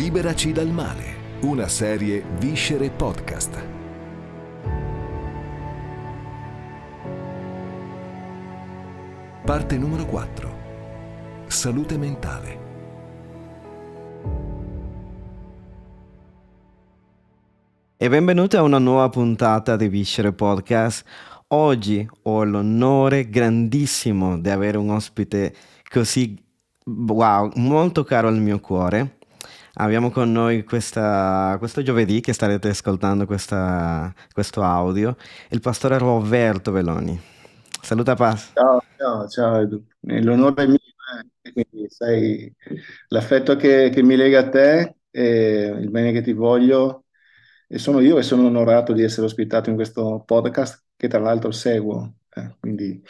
Liberaci dal male, una serie Viscere Podcast. Parte numero 4. Salute mentale. E benvenuti a una nuova puntata di Viscere Podcast. Oggi ho l'onore grandissimo di avere un ospite così, wow, molto caro al mio cuore. Abbiamo con noi questa, questo giovedì che starete ascoltando questa, questo audio, il pastore Roberto Veloni. Saluta Paz. Ciao, ciao, ciao Edu. L'onore è mio, eh. quindi sai l'affetto che, che mi lega a te e il bene che ti voglio. E sono io e sono onorato di essere ospitato in questo podcast che tra l'altro seguo, eh, quindi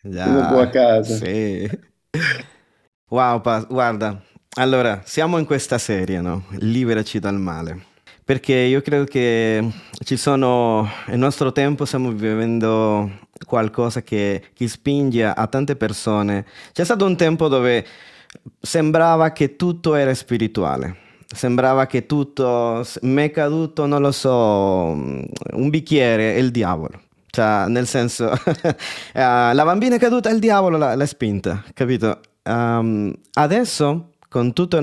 sono un po' a casa. Sì. Wow, Paz, guarda, allora, siamo in questa serie, no? Liberaci dal male. Perché io credo che ci sono, nel nostro tempo stiamo vivendo qualcosa che, che spinge a tante persone. C'è stato un tempo dove sembrava che tutto era spirituale. Sembrava che tutto, mi è caduto, non lo so, un bicchiere è il diavolo. Cioè, nel senso, la bambina è caduta, il diavolo l'ha, spinta, capito? Um, adesso con tutta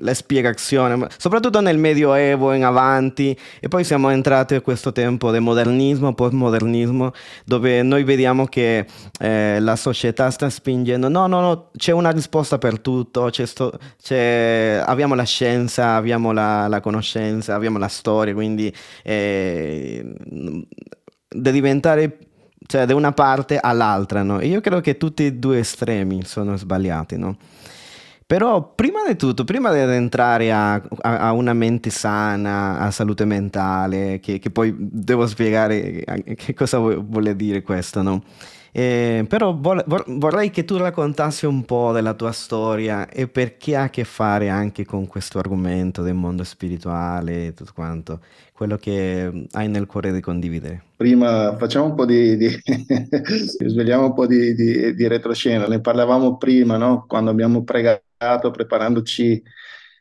la spiegazione, soprattutto nel Medioevo in avanti, e poi siamo entrati a questo tempo di modernismo, postmodernismo, dove noi vediamo che eh, la società sta spingendo, no, no, no, c'è una risposta per tutto, c'è sto, c'è, abbiamo la scienza, abbiamo la, la, conoscenza, abbiamo la storia, quindi eh, da diventare cioè da una parte all'altra, no? io credo che tutti e due estremi sono sbagliati, no? Però prima di tutto, prima di entrare a, a, a una mente sana, a salute mentale, che, che, poi devo spiegare che cosa vuole dire questo, no? Eh, però vor, vorrei che tu raccontassi un po' della tua storia e perché ha a che fare anche con questo argomento del mondo spirituale e tutto quanto, quello che hai nel cuore di condividere. Prima facciamo un po' di, di svegliamo un po' di, di, di retroscena, ne parlavamo prima, no? Quando abbiamo pregato preparandoci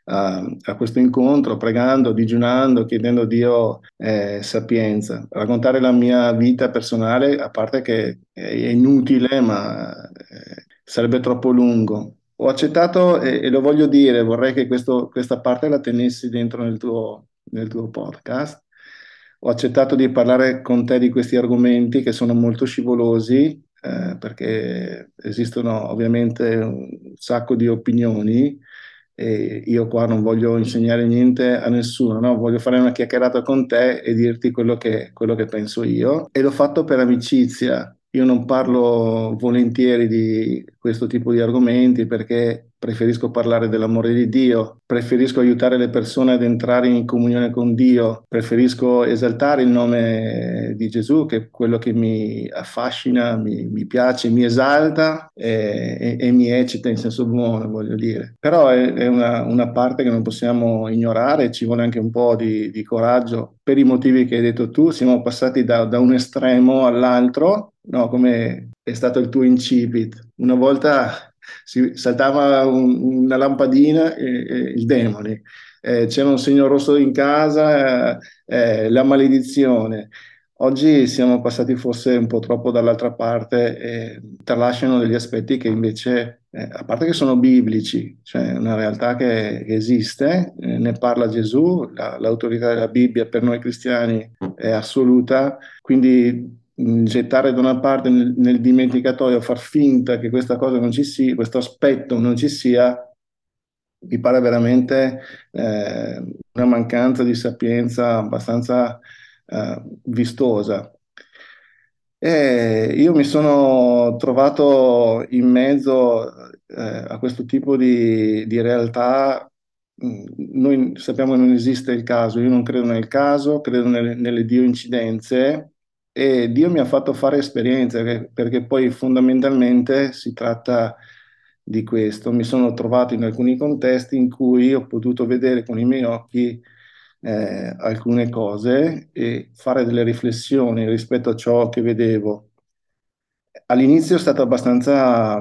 a, a, questo incontro, pregando, digiunando, chiedendo a Dio eh, sapienza. Raccontare la mia vita personale, a parte che è inutile, ma eh, sarebbe troppo lungo. Ho accettato e, e lo voglio dire, vorrei che questo, questa parte la tenessi dentro nel tuo, nel tuo podcast. Ho accettato di parlare con te di questi argomenti che sono molto scivolosi, eh, perché esistono ovviamente un sacco di opinioni e io qua non voglio insegnare niente a nessuno, no? voglio fare una chiacchierata con te e dirti quello che, quello che penso io e l'ho fatto per amicizia. Io non parlo volentieri di questo tipo di argomenti perché preferisco parlare dell'amore di Dio, preferisco aiutare le persone ad entrare in comunione con Dio, preferisco esaltare il nome di Gesù, che è quello che mi affascina, mi, mi piace, mi esalta e, e, e, mi eccita in senso buono, voglio dire. Però è, è una, una, parte che non possiamo ignorare, ci vuole anche un po' di, di coraggio per i motivi che hai detto tu, siamo passati da, da un estremo all'altro, no, come è stato il tuo incipit. Una volta si saltava un, una lampadina e, e il demone, eh, c'era un segno rosso in casa, eh, eh, la maledizione. Oggi siamo passati forse un po' troppo dall'altra parte e tralasciano degli aspetti che invece, eh, a parte che sono biblici, cioè una realtà che, esiste, eh, ne parla Gesù, la, l'autorità della Bibbia per noi cristiani è assoluta, quindi gettare da una parte nel, nel, dimenticatoio, far finta che questa cosa non ci sia, questo aspetto non ci sia, mi pare veramente eh, una mancanza di sapienza abbastanza eh, vistosa. E io mi sono trovato in mezzo eh, a questo tipo di, di realtà mm, noi sappiamo che non esiste il caso, io non credo nel caso, credo nelle, nelle dio incidenze e Dio mi ha fatto fare esperienze perché poi fondamentalmente si tratta di questo. Mi sono trovato in alcuni contesti in cui ho potuto vedere con i miei occhi eh, alcune cose e fare delle riflessioni rispetto a ciò che vedevo. All'inizio è stato abbastanza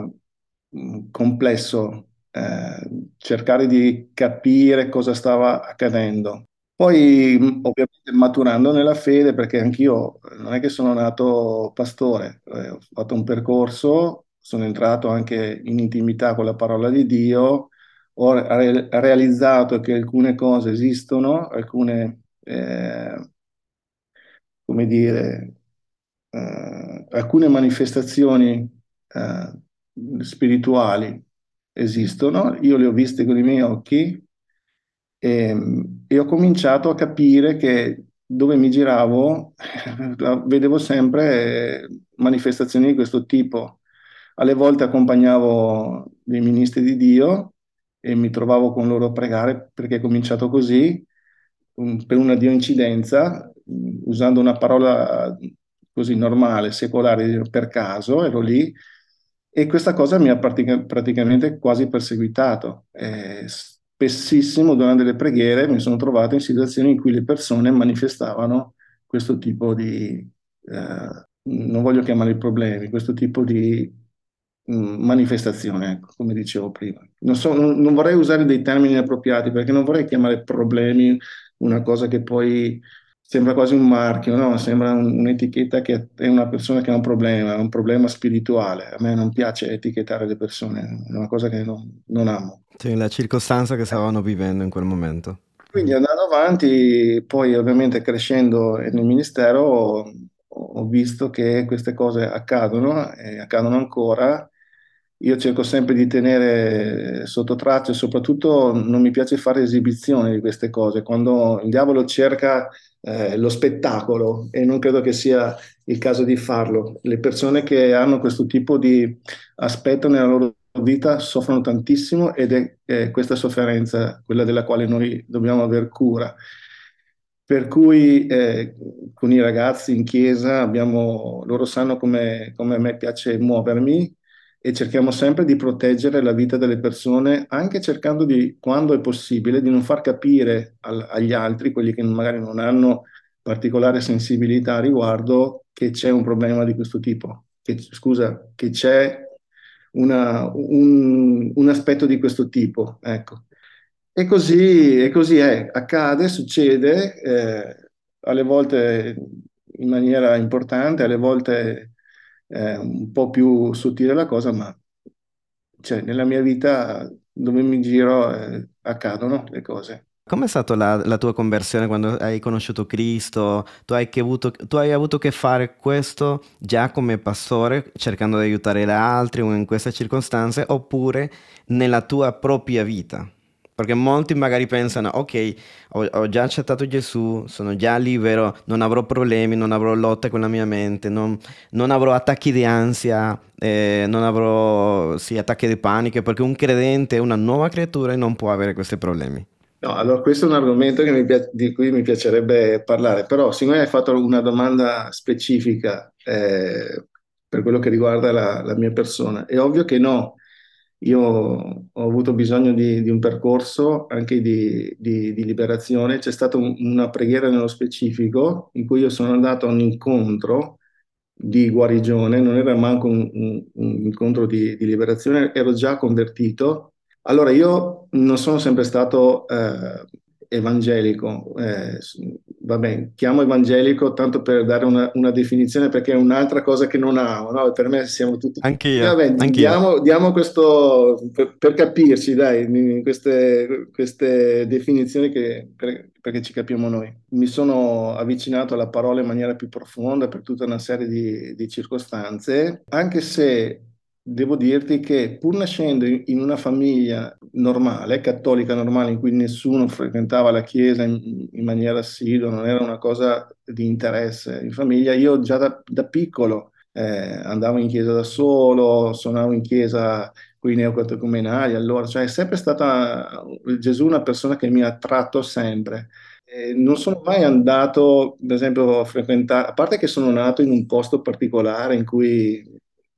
mh, complesso eh, cercare di capire cosa stava accadendo. Poi ovviamente maturando nella fede, perché anch'io non è che sono nato pastore, eh, ho fatto un percorso, sono entrato anche in intimità con la parola di Dio, ho re- realizzato che alcune cose esistono, alcune, eh, come dire, eh, alcune manifestazioni eh, spirituali esistono, io le ho viste con i miei occhi e, ehm, e ho cominciato a capire che dove mi giravo vedevo sempre manifestazioni di questo tipo. Alle volte accompagnavo dei ministri di Dio e mi trovavo con loro a pregare perché è cominciato così, per una dio incidenza, usando una parola così normale, secolare, per caso, ero lì e questa cosa mi ha pratica- praticamente quasi perseguitato. Eh, spessissimo durante le preghiere mi sono trovato in situazioni in cui le persone manifestavano questo tipo di, eh, non voglio chiamare problemi, questo tipo di mh, mm, manifestazione, ecco, come dicevo prima. Non, so, non, non vorrei usare dei termini appropriati perché non vorrei chiamare problemi una cosa che poi sembra quasi un marchio, no? Sembra un, un'etichetta che è una persona che ha un problema, un problema spirituale. A me non piace etichettare le persone, è una cosa che non, non amo. Sì, la circostanza che stavano vivendo in quel momento. Quindi andando avanti, poi ovviamente crescendo nel ministero, ho, ho visto che queste cose accadono e accadono ancora io cerco sempre di tenere sotto traccia e soprattutto non mi piace fare esibizione di queste cose. Quando il diavolo cerca eh, lo spettacolo e non credo che sia il caso di farlo. Le persone che hanno questo tipo di aspetto nella loro vita soffrono tantissimo ed è, è questa sofferenza quella della quale noi dobbiamo aver cura. Per cui eh, con i ragazzi in chiesa abbiamo, loro sanno come, come a me piace muovermi, e cerchiamo sempre di proteggere la vita delle persone, anche cercando di, quando è possibile, di non far capire al, agli altri, quelli che magari non hanno particolare sensibilità a riguardo, che c'è un problema di questo tipo, che, scusa, che c'è una, un, un, aspetto di questo tipo. Ecco. E così, e così è, accade, succede, eh, alle volte in maniera importante, alle volte eh, un po' più sottile la cosa, ma cioè, nella mia vita dove mi giro eh, accadono le cose. Com'è stata la, la, tua conversione quando hai conosciuto Cristo? Tu hai, avuto, tu hai, avuto, che fare questo già come pastore, cercando di aiutare gli altri in queste circostanze, oppure nella tua propria vita? Perché molti magari pensano, ok, ho, ho, già accettato Gesù, sono già libero, non avrò problemi, non avrò lotte con la mia mente, non, non avrò attacchi di ansia, eh, non avrò sì, attacchi di panico, perché un credente è una nuova creatura e non può avere questi problemi. No, allora questo è un argomento piace, di cui mi piacerebbe parlare, però siccome hai fatto una domanda specifica eh, per quello che riguarda la, la mia persona, è ovvio che no, io ho avuto bisogno di, di un percorso anche di, di, di liberazione. C'è stata un, una preghiera nello specifico in cui io sono andato a un incontro di guarigione, non era manco un, un, un incontro di, liberazione, ero già convertito. Allora io non sono sempre stato eh, evangelico, eh, vabbè, chiamo evangelico tanto per dare una, una, definizione perché è un'altra cosa che non amo, no? per me siamo tutti... Anch'io, vabbè, anch'io. Diamo, diamo, questo, per, per, capirci, dai, queste, queste definizioni che, per, perché ci capiamo noi. Mi sono avvicinato alla parola in maniera più profonda per tutta una serie di, di circostanze, anche se devo dirti che pur nascendo in una famiglia normale, cattolica normale, in cui nessuno frequentava la chiesa in, in maniera assidua, non era una cosa di interesse in famiglia, io già da, da piccolo eh, andavo in chiesa da solo, suonavo in chiesa con i neocatecumenali, allora, cioè è sempre stata Gesù una persona che mi ha attratto sempre. Eh, non sono mai andato, per esempio, a frequentare, a parte che sono nato in un posto particolare in cui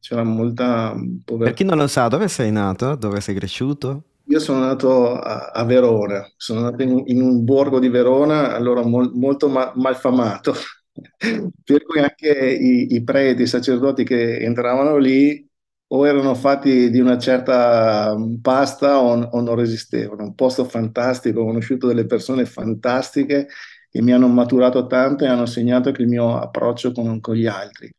c'era molta povertà. Per chi non lo sa, dove sei nato? Dove sei cresciuto? Io sono nato a, a Verona, sono nato in, in, un borgo di Verona, allora mol, molto ma, malfamato, per cui anche i, i, preti, i sacerdoti che entravano lì o erano fatti di una certa pasta o, o non resistevano. Un posto fantastico, ho conosciuto delle persone fantastiche che mi hanno maturato tanto e hanno segnato anche il mio approccio con, con gli altri.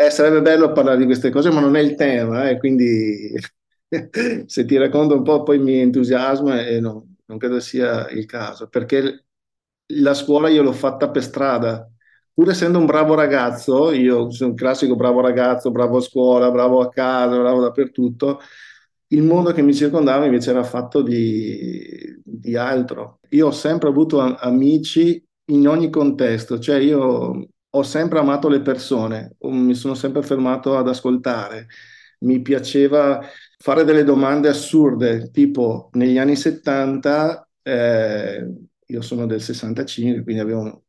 Eh, sarebbe bello parlare di queste cose, ma non è il tema, eh, quindi se ti racconto un po' poi mi entusiasmo e no, non credo sia il caso, perché la scuola io l'ho fatta per strada, pur essendo un bravo ragazzo, io sono un classico bravo ragazzo, bravo a scuola, bravo a casa, bravo dappertutto, il mondo che mi circondava invece era fatto di, di altro. Io ho sempre avuto amici in ogni contesto, cioè io ho sempre amato le persone, mi sono sempre fermato ad ascoltare, mi piaceva fare delle domande assurde, tipo negli anni 70, eh, io sono del 65, quindi avevo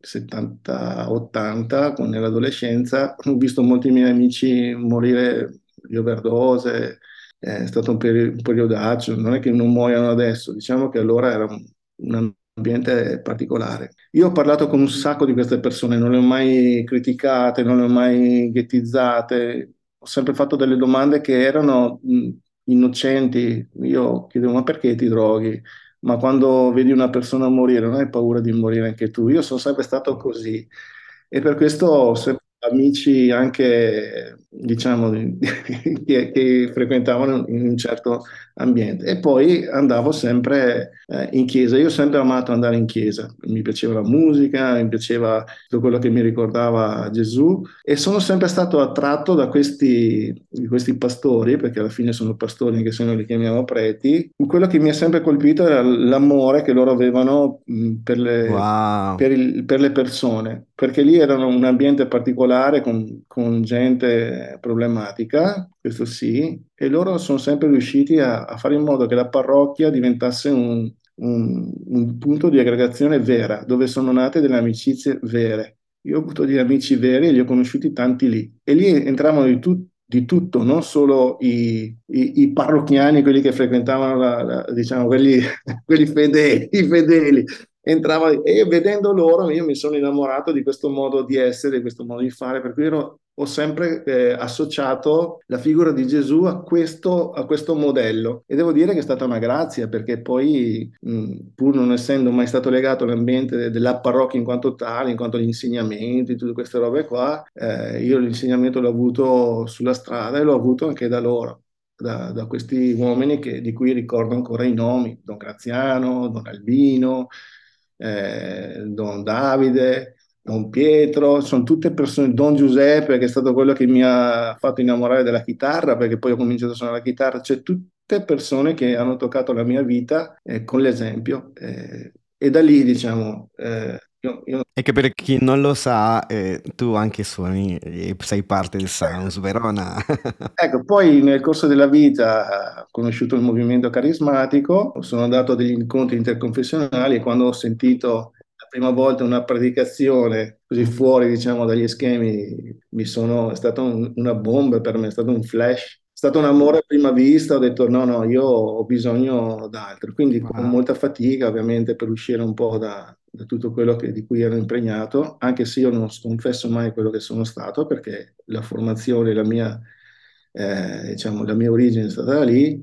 70-80, quando nell'adolescenza, ho visto molti miei amici morire di overdose, è stato un, peri- un periodaccio, non è che non muoiono adesso, diciamo che allora era un, un ambiente particolare. Io ho parlato con un sacco di queste persone, non le ho mai criticate, non le ho mai ghettizzate, ho sempre fatto delle domande che erano innocenti. Io chiedevo, ma perché ti droghi? Ma quando vedi una persona morire, non hai paura di morire anche tu? Io sono sempre stato così e per questo ho sempre amici anche, diciamo, che, che, frequentavano in un certo ambiente. E poi andavo sempre eh, in chiesa. Io ho sempre amato andare in chiesa. Mi piaceva la musica, mi piaceva tutto quello che mi ricordava Gesù e sono sempre stato attratto da questi, questi pastori, perché alla fine sono pastori anche se noi li chiamiamo preti. Quello che mi ha sempre colpito era l'amore che loro avevano per le, wow. per, il, per le persone, perché lì era un ambiente particolare con, con gente problematica, questo sì, e loro sono sempre riusciti a, a fare in modo che la parrocchia diventasse un, un, un, punto di aggregazione vera, dove sono nate delle amicizie vere. Io ho avuto degli amici veri e li ho conosciuti tanti lì. E lì entravano di, tu, di tutto, non solo i, i, i, parrocchiani, quelli che frequentavano, la, la, diciamo, quelli, quelli fedeli, fedeli, entrava e vedendo loro io mi sono innamorato di questo modo di essere, di questo modo di fare, per cui ero, ho sempre eh, associato la figura di Gesù a questo, a questo, modello e devo dire che è stata una grazia perché poi mh, pur non essendo mai stato legato all'ambiente della parrocchia in quanto tale, in quanto agli insegnamenti, tutte queste robe qua, eh, io l'insegnamento l'ho avuto sulla strada e l'ho avuto anche da loro. Da, da questi uomini che, di cui ricordo ancora i nomi, Don Graziano, Don Albino, eh, Don Davide, Don Pietro, sono tutte persone, Don Giuseppe che è stato quello che mi ha fatto innamorare della chitarra perché poi ho cominciato a suonare la chitarra, cioè tutte persone che hanno toccato la mia vita eh, con l'esempio eh, e da lì diciamo eh, io, io... E che per chi non lo sa, eh, tu anche suoni, sei parte del Sounds Verona. ecco, poi nel corso della vita ho conosciuto il movimento carismatico, sono andato a degli incontri interconfessionali e quando ho sentito prima volta una predicazione così fuori, diciamo, dagli schemi, mi sono, è stata un, una bomba per me, è stato un flash è stato un amore a prima vista, ho detto no, no, io ho bisogno d'altro. Quindi wow. con molta fatica ovviamente per uscire un po' da, da tutto quello che, di cui ero impregnato, anche se io non sconfesso mai quello che sono stato, perché la formazione, la mia, eh, diciamo, la mia origine è stata lì,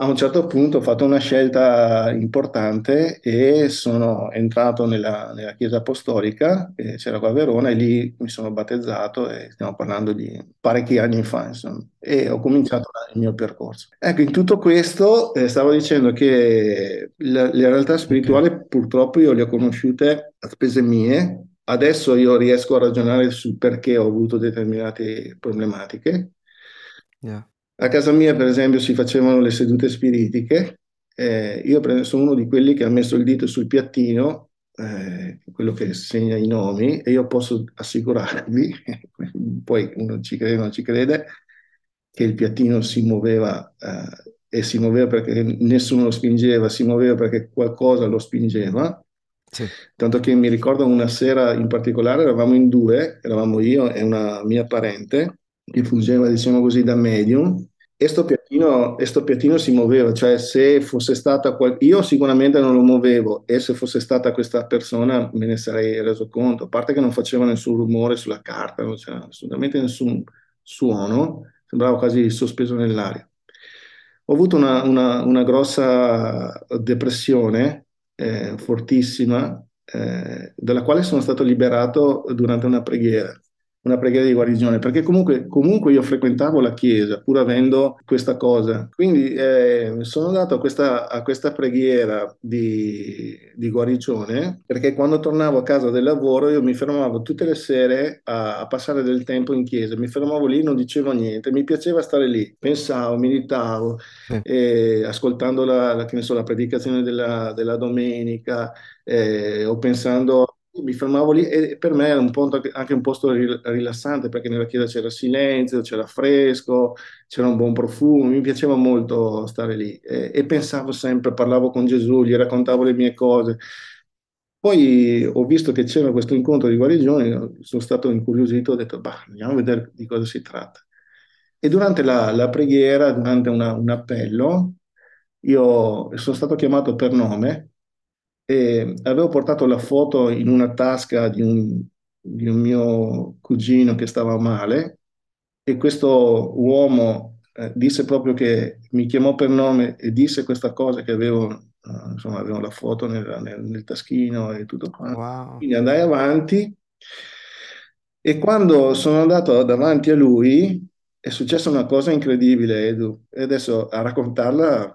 a un certo punto ho fatto una scelta importante e sono entrato nella, nella chiesa apostolica, che c'era qua a Verona, e lì mi sono battezzato e stiamo parlando di parecchi anni fa, insomma, e ho cominciato il mio percorso. Ecco, in tutto questo eh, stavo dicendo che le, le realtà spirituali purtroppo io le ho conosciute a spese mie, adesso io riesco a ragionare sul perché ho avuto determinate problematiche. Yeah. A casa mia, per esempio, si facevano le sedute spiritiche. Eh, io sono uno di quelli che ha messo il dito sul piattino, eh, quello che segna i nomi, e io posso assicurarvi, poi uno ci crede o non ci crede, che il piattino si muoveva eh, e si muoveva perché nessuno lo spingeva, si muoveva perché qualcosa lo spingeva. Sì. Tanto che mi ricordo una sera in particolare, eravamo in due, eravamo io e una mia parente, che fungeva, diciamo così, da medium, e sto piattino, e sto piattino si muoveva, cioè se fosse stata, qual- io sicuramente non lo muovevo e se fosse stata questa persona me ne sarei reso conto, a parte che non faceva nessun rumore sulla carta, non c'era assolutamente nessun suono, sembrava quasi sospeso nell'aria. Ho avuto una, una, una grossa depressione eh, fortissima, eh, dalla quale sono stato liberato durante una preghiera una preghiera di guarigione, perché comunque, comunque io frequentavo la chiesa pur avendo questa cosa. Quindi eh, sono andato a questa, a questa preghiera di, di, guarigione perché quando tornavo a casa del lavoro io mi fermavo tutte le sere a, a passare del tempo in chiesa, mi fermavo lì, non dicevo niente, mi piaceva stare lì, pensavo, meditavo, sì. eh, ascoltando la, la, so, la, predicazione della, della domenica eh, o pensando mi fermavo lì e per me era un punto, anche un posto rilassante perché nella chiesa c'era silenzio, c'era fresco, c'era un buon profumo, mi piaceva molto stare lì e, e pensavo sempre, parlavo con Gesù, gli raccontavo le mie cose. Poi ho visto che c'era questo incontro di guarigione, sono stato incuriosito, ho detto, bah, andiamo a vedere di cosa si tratta. E durante la, la preghiera, durante una, un appello, io sono stato chiamato per nome e avevo portato la foto in una tasca di un, di un mio cugino che stava male e questo uomo eh, disse proprio che mi chiamò per nome e disse questa cosa che avevo, uh, insomma, avevo la foto nel, nel, nel taschino e tutto quanto. Wow. Quindi andai avanti e quando sono andato davanti a lui è successa una cosa incredibile, Edu, e adesso a raccontarla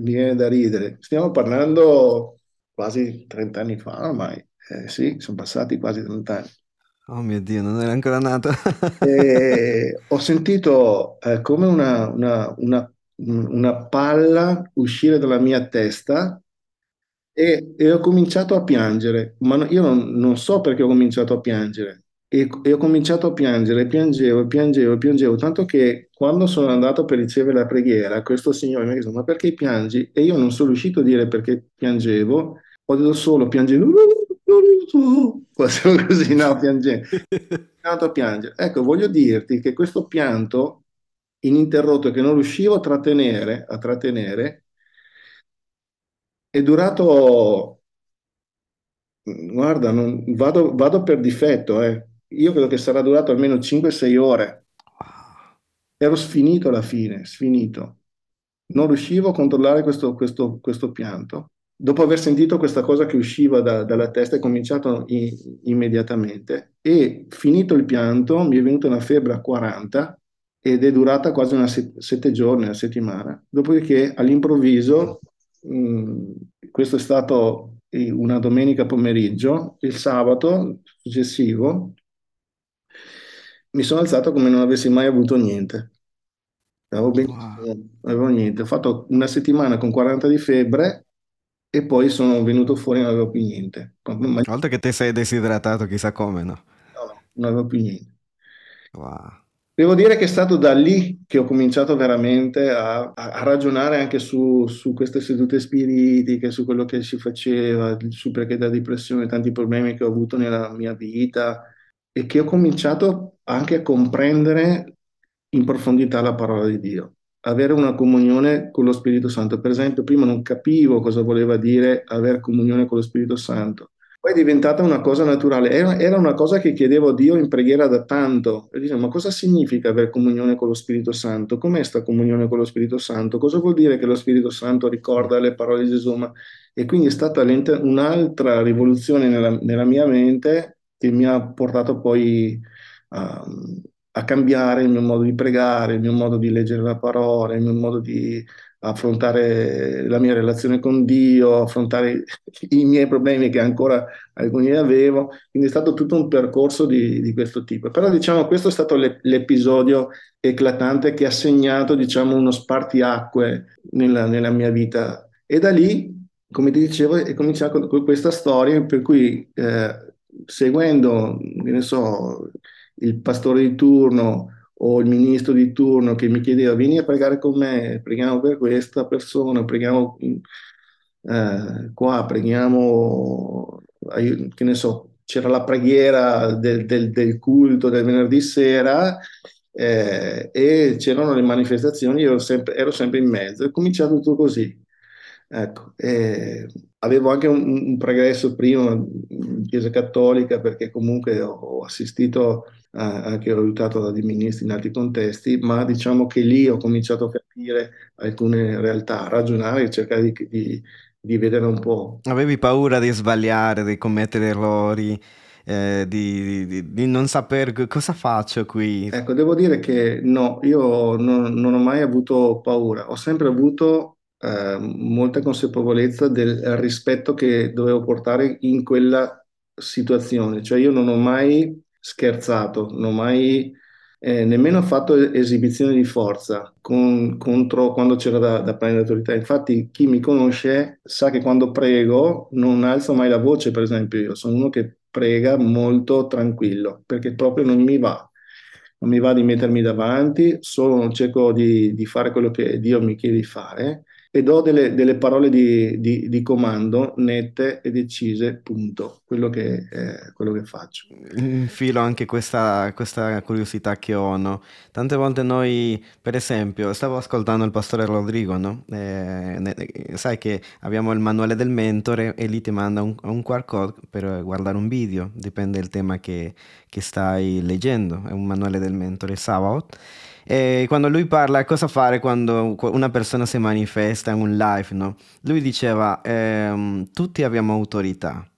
mi viene da ridere. Stiamo parlando quasi 30 anni fa ormai. Eh, sì, sono passati quasi 30 anni. Oh mio Dio, non ero ancora nato. e ho sentito eh, come una, una, una, una, palla uscire dalla mia testa e, e, ho cominciato a piangere, ma io non, non so perché ho cominciato a piangere. E, e, ho cominciato a piangere, piangevo, piangevo, piangevo, tanto che quando sono andato per ricevere la preghiera, questo signore mi ha detto, ma perché piangi? E io non sono riuscito a dire perché piangevo, ho detto solo piangendo, facevo così, no, piangendo, a piangere. Ecco, voglio dirti che questo pianto ininterrotto che non riuscivo a trattenere, a trattenere è durato, guarda, non, vado, vado, per difetto, eh. io credo che sarà durato almeno 5-6 ore. Ero sfinito alla fine, sfinito. Non riuscivo a controllare questo, questo, questo pianto dopo aver sentito questa cosa che usciva da, dalla testa, è cominciato i, immediatamente e finito il pianto mi è venuta una febbre a 40 ed è durata quasi una set, sette giorni, una settimana. Dopodiché all'improvviso, mh, mm, questo è stato una domenica pomeriggio, il sabato successivo mi sono alzato come non avessi mai avuto niente. Avevo, wow. avevo niente. Ho fatto una settimana con 40 di febbre e poi sono venuto fuori e non avevo più niente. Una volta che ti sei desidratato, chissà come, no? No, non avevo più niente. Wow. Devo dire che è stato da lì che ho cominciato veramente a, a ragionare anche su, su, queste sedute spiritiche, su quello che si faceva, su perché da depressione, tanti problemi che ho avuto nella mia vita e che ho cominciato anche a comprendere in profondità la parola di Dio avere una comunione con lo Spirito Santo. Per esempio, prima non capivo cosa voleva dire avere comunione con lo Spirito Santo. Poi è diventata una cosa naturale, era, era una cosa che chiedevo a Dio in preghiera da tanto. E dicevo, ma cosa significa avere comunione con lo Spirito Santo? Com'è sta comunione con lo Spirito Santo? Cosa vuol dire che lo Spirito Santo ricorda le parole di Gesù? Ma... E quindi è stata un'altra rivoluzione nella, nella, mia mente che mi ha portato poi a, a cambiare il mio modo di pregare, il mio modo di leggere la parola, il mio modo di affrontare la mia relazione con Dio, affrontare i miei problemi che ancora alcuni avevo, quindi è stato tutto un percorso di, di questo tipo. Però diciamo questo è stato l'episodio eclatante che ha segnato diciamo uno spartiacque nella, nella mia vita e da lì, come ti dicevo, è cominciata questa storia per cui eh, seguendo, ne so, il pastore di turno o il ministro di turno che mi chiedeva vieni a pregare con me, preghiamo per questa persona, preghiamo eh, qua, preghiamo, che ne so, c'era la preghiera del, del, del culto del venerdì sera eh, e c'erano le manifestazioni, io ero sempre, ero sempre in mezzo, è cominciato tutto così. Ecco, eh, avevo anche un, un, progresso prima in Chiesa Cattolica perché comunque ho, ho assistito anche ho aiutato da dei ministri in altri contesti, ma diciamo che lì ho cominciato a capire alcune realtà, a ragionare e cercare di, di, di vedere un po'. Avevi paura di sbagliare, di commettere errori, eh, di, di, di non sapere cosa faccio qui. Ecco, devo dire che no, io non, non ho mai avuto paura, ho sempre avuto eh, molta consapevolezza del rispetto che dovevo portare in quella situazione, cioè io non ho mai scherzato, non ho mai eh, nemmeno fatto esibizioni di forza con, contro quando c'era da, da prendere l'autorità. Infatti, chi mi conosce sa che quando prego non alzo mai la voce, per esempio, io sono uno che prega molto tranquillo perché proprio non mi va. Non mi va di mettermi davanti, solo cerco di, di fare quello che Dio mi chiede di fare e do delle, delle parole di, di, di, comando nette e decise, punto, quello che, eh, quello che faccio. Infilo anche questa, questa curiosità che ho, no? Tante volte noi, per esempio, stavo ascoltando il pastore Rodrigo, no? Eh, sai che abbiamo il manuale del mentore e lì ti manda un, un QR code per guardare un video, dipende dal tema che, che stai leggendo, è un manuale del mentore sabato e quando lui parla cosa fare quando una persona si manifesta in un live, no? Lui diceva, ehm, tutti abbiamo autorità,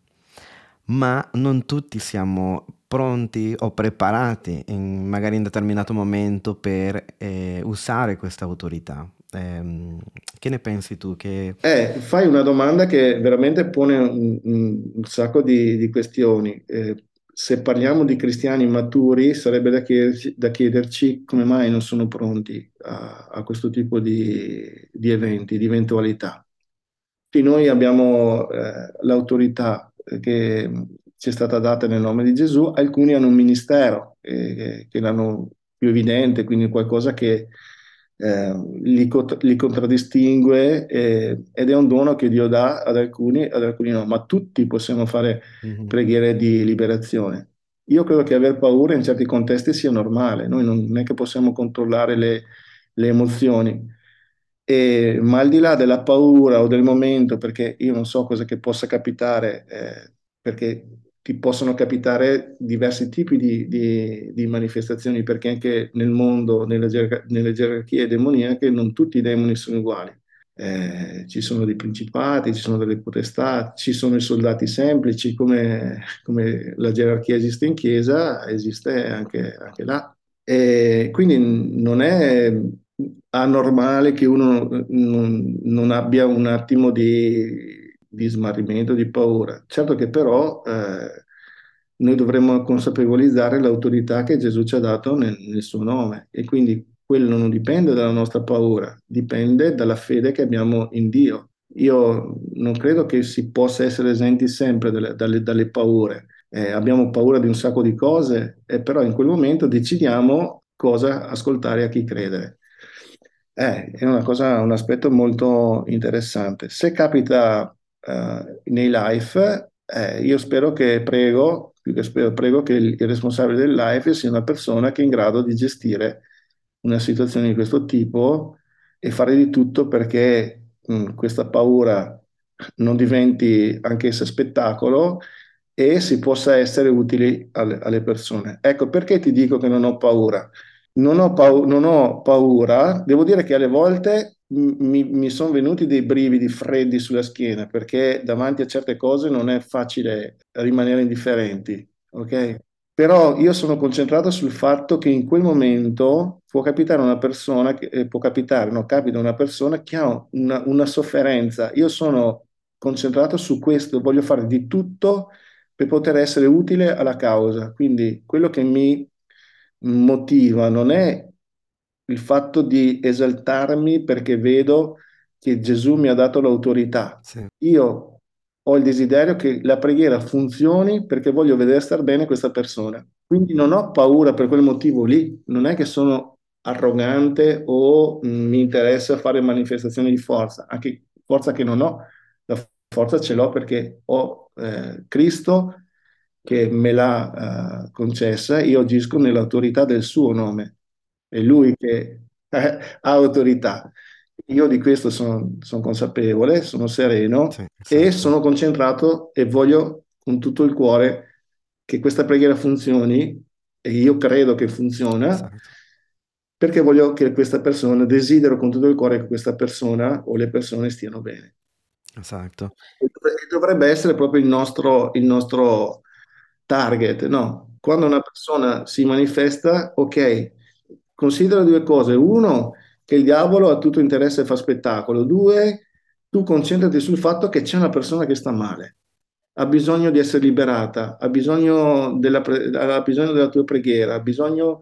ma non tutti siamo pronti o preparati in, magari in determinato momento per eh, usare questa autorità. Eh, che ne pensi tu? Che... Eh, fai una domanda che veramente pone un, un sacco di, di questioni. Eh, se parliamo di cristiani maturi, sarebbe da chiederci, da chiederci come mai non sono pronti a, a questo tipo di, di, eventi, di eventualità. Qui noi abbiamo eh, l'autorità che ci è stata data nel nome di Gesù, alcuni hanno un ministero eh, che l'hanno più evidente, quindi qualcosa che eh, li, li, contraddistingue eh, ed è un dono che Dio dà ad alcuni, ad alcuni no, ma tutti possiamo fare mm-hmm. preghiere di liberazione. Io credo che aver paura in certi contesti sia normale, noi non è che possiamo controllare le, le emozioni, e, ma al di là della paura o del momento, perché io non so cosa che possa capitare, eh, perché ti possono capitare diversi tipi di, di, di, manifestazioni, perché anche nel mondo, nelle, ger- nelle gerarchie demoniache, non tutti i demoni sono uguali. Eh, ci sono dei principati, ci sono delle potestà, ci sono i soldati semplici, come, come la gerarchia esiste in chiesa, esiste anche, anche là. E quindi non è anormale che uno non, non abbia un attimo di, di smarrimento, di paura. Certo che però eh, noi dovremmo consapevolizzare l'autorità che Gesù ci ha dato nel, nel suo nome e quindi quello non dipende dalla nostra paura, dipende dalla fede che abbiamo in Dio. Io non credo che si possa essere esenti sempre dalle, dalle, dalle paure. Eh, abbiamo paura di un sacco di cose, eh, però in quel momento decidiamo cosa ascoltare a chi credere. Eh, è una cosa, un aspetto molto interessante. Se capita uh, nei live, eh, io spero che prego, più che spero, prego che il, il, responsabile del live sia una persona che è in grado di gestire una situazione di questo tipo e fare di tutto perché mh, mm, questa paura non diventi anch'essa spettacolo e si possa essere utili alle, alle persone. Ecco perché ti dico che non ho paura. Non ho, pau- non ho paura, devo dire che alle volte mi, mi sono venuti dei brividi freddi sulla schiena perché davanti a certe cose non è facile rimanere indifferenti, ok? Però io sono concentrato sul fatto che in quel momento può capitare una persona, che, eh, può capitare, no, capita una persona che ha una, una sofferenza. Io sono concentrato su questo, voglio fare di tutto per poter essere utile alla causa. Quindi quello che mi motiva non è il fatto di esaltarmi perché vedo che Gesù mi ha dato l'autorità. Sì. Io ho il desiderio che la preghiera funzioni perché voglio vedere star bene questa persona. Quindi non ho paura per quel motivo lì, non è che sono arrogante o mh, mi interessa fare manifestazioni di forza, anche forza che non ho, la forza ce l'ho perché ho eh, Cristo che me l'ha eh, concessa, io agisco nell'autorità del suo nome è lui che ha autorità. Io di questo sono, sono consapevole, sono sereno sì, e sono concentrato e voglio con tutto il cuore che questa preghiera funzioni e io credo che funziona, Esatto. perché voglio che questa persona, desidero con tutto il cuore che questa persona o le persone stiano bene. Esatto. E dovrebbe essere proprio il nostro, il nostro target, no? Quando una persona si manifesta, ok, considera due cose. Uno, che il diavolo ha tutto interesse e fa spettacolo. Due, tu concentrati sul fatto che c'è una persona che sta male, ha bisogno di essere liberata, ha bisogno della, pre- ha bisogno della tua preghiera, ha bisogno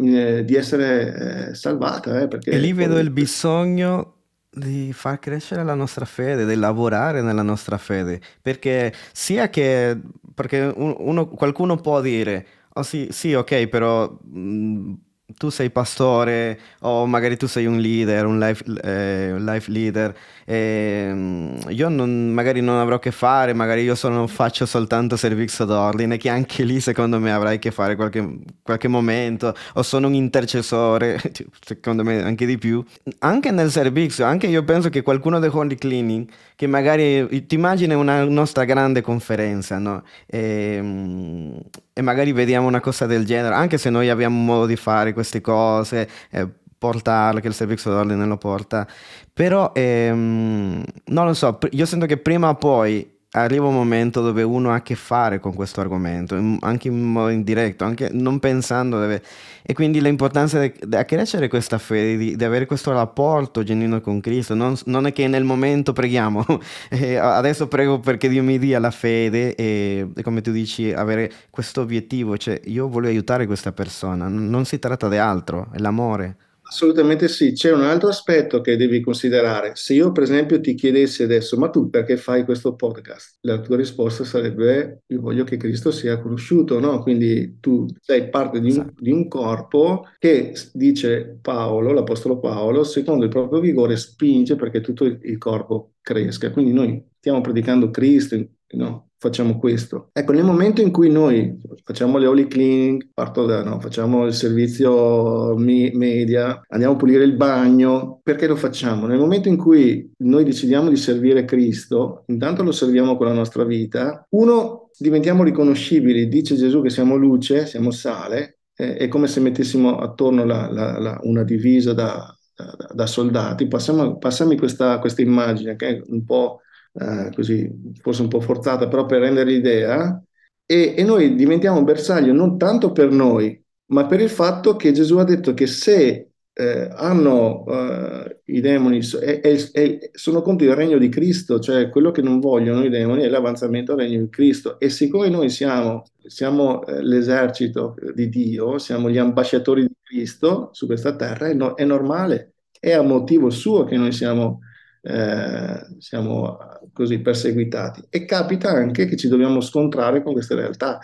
eh, di essere eh, salvata, eh, E lì vedo poi- il bisogno di far crescere la nostra fede, di lavorare nella nostra fede, perché sia che, perché un- uno- qualcuno può dire, oh sì, sì, ok, però mh, tu sei pastore o magari tu sei un leader, un life, eh, life leader, e, mh, io non- magari non avrò che fare, magari io sono- faccio soltanto servizio d'ordine, che anche lì secondo me avrai che fare qualche, qualche momento, o sono un intercessore, secondo me anche di più. Anche nel servizio, anche io penso che qualcuno del Holy Cleaning, che magari ti immagini una nostra grande conferenza, no? E, mm, e magari vediamo una cosa del genere, anche se noi abbiamo modo di fare queste cose, eh, portarle, che il servizio d'ordine lo porta, però ehm, non lo so, io sento che prima o poi arriva un momento dove uno ha a che fare con questo argomento, anche in modo indiretto, anche non pensando, deve- e quindi l'importanza di crescere questa fede, di, di avere questo rapporto genuino con Cristo, non, non è che nel momento preghiamo, eh, adesso prego perché Dio mi dia la fede e, come tu dici, avere questo obiettivo, cioè io voglio aiutare questa persona, non si tratta di altro, è l'amore. Assolutamente sì, c'è un altro aspetto che devi considerare. Se io, per esempio, ti chiedessi adesso, ma tu perché fai questo podcast? La tua risposta sarebbe, io voglio che Cristo sia conosciuto, no? Quindi tu sei parte di un, Esatto. di un corpo che, dice Paolo, l'Apostolo Paolo, secondo il proprio vigore spinge perché tutto il, il corpo cresca. Quindi noi stiamo predicando Cristo, no? Facciamo questo. Ecco, nel momento in cui noi facciamo le holy cleaning, parto da, no, facciamo il servizio media, andiamo a pulire il bagno, perché lo facciamo? Nel momento in cui noi decidiamo di servire Cristo, intanto lo serviamo con la nostra vita, uno, diventiamo riconoscibili, dice Gesù che siamo luce, siamo sale, eh, è come se mettessimo attorno la- la- la- una divisa da, da- da soldati. Passiamo, passami questa, questa immagine che è un po' eh, così, forse un po' forzata, però per rendere l'idea, e, e noi diventiamo bersaglio non tanto per noi, ma per il fatto che Gesù ha detto che se eh, hanno eh, i demoni, è- è- è- sono contro il regno di Cristo, cioè quello che non vogliono i demoni è l'avanzamento al regno di Cristo. E siccome noi siamo, siamo eh, l'esercito di Dio, siamo gli ambasciatori di Cristo su questa terra, no- è normale, è a motivo suo che noi siamo eh, siamo così perseguitati. E capita anche che ci dobbiamo scontrare con queste realtà.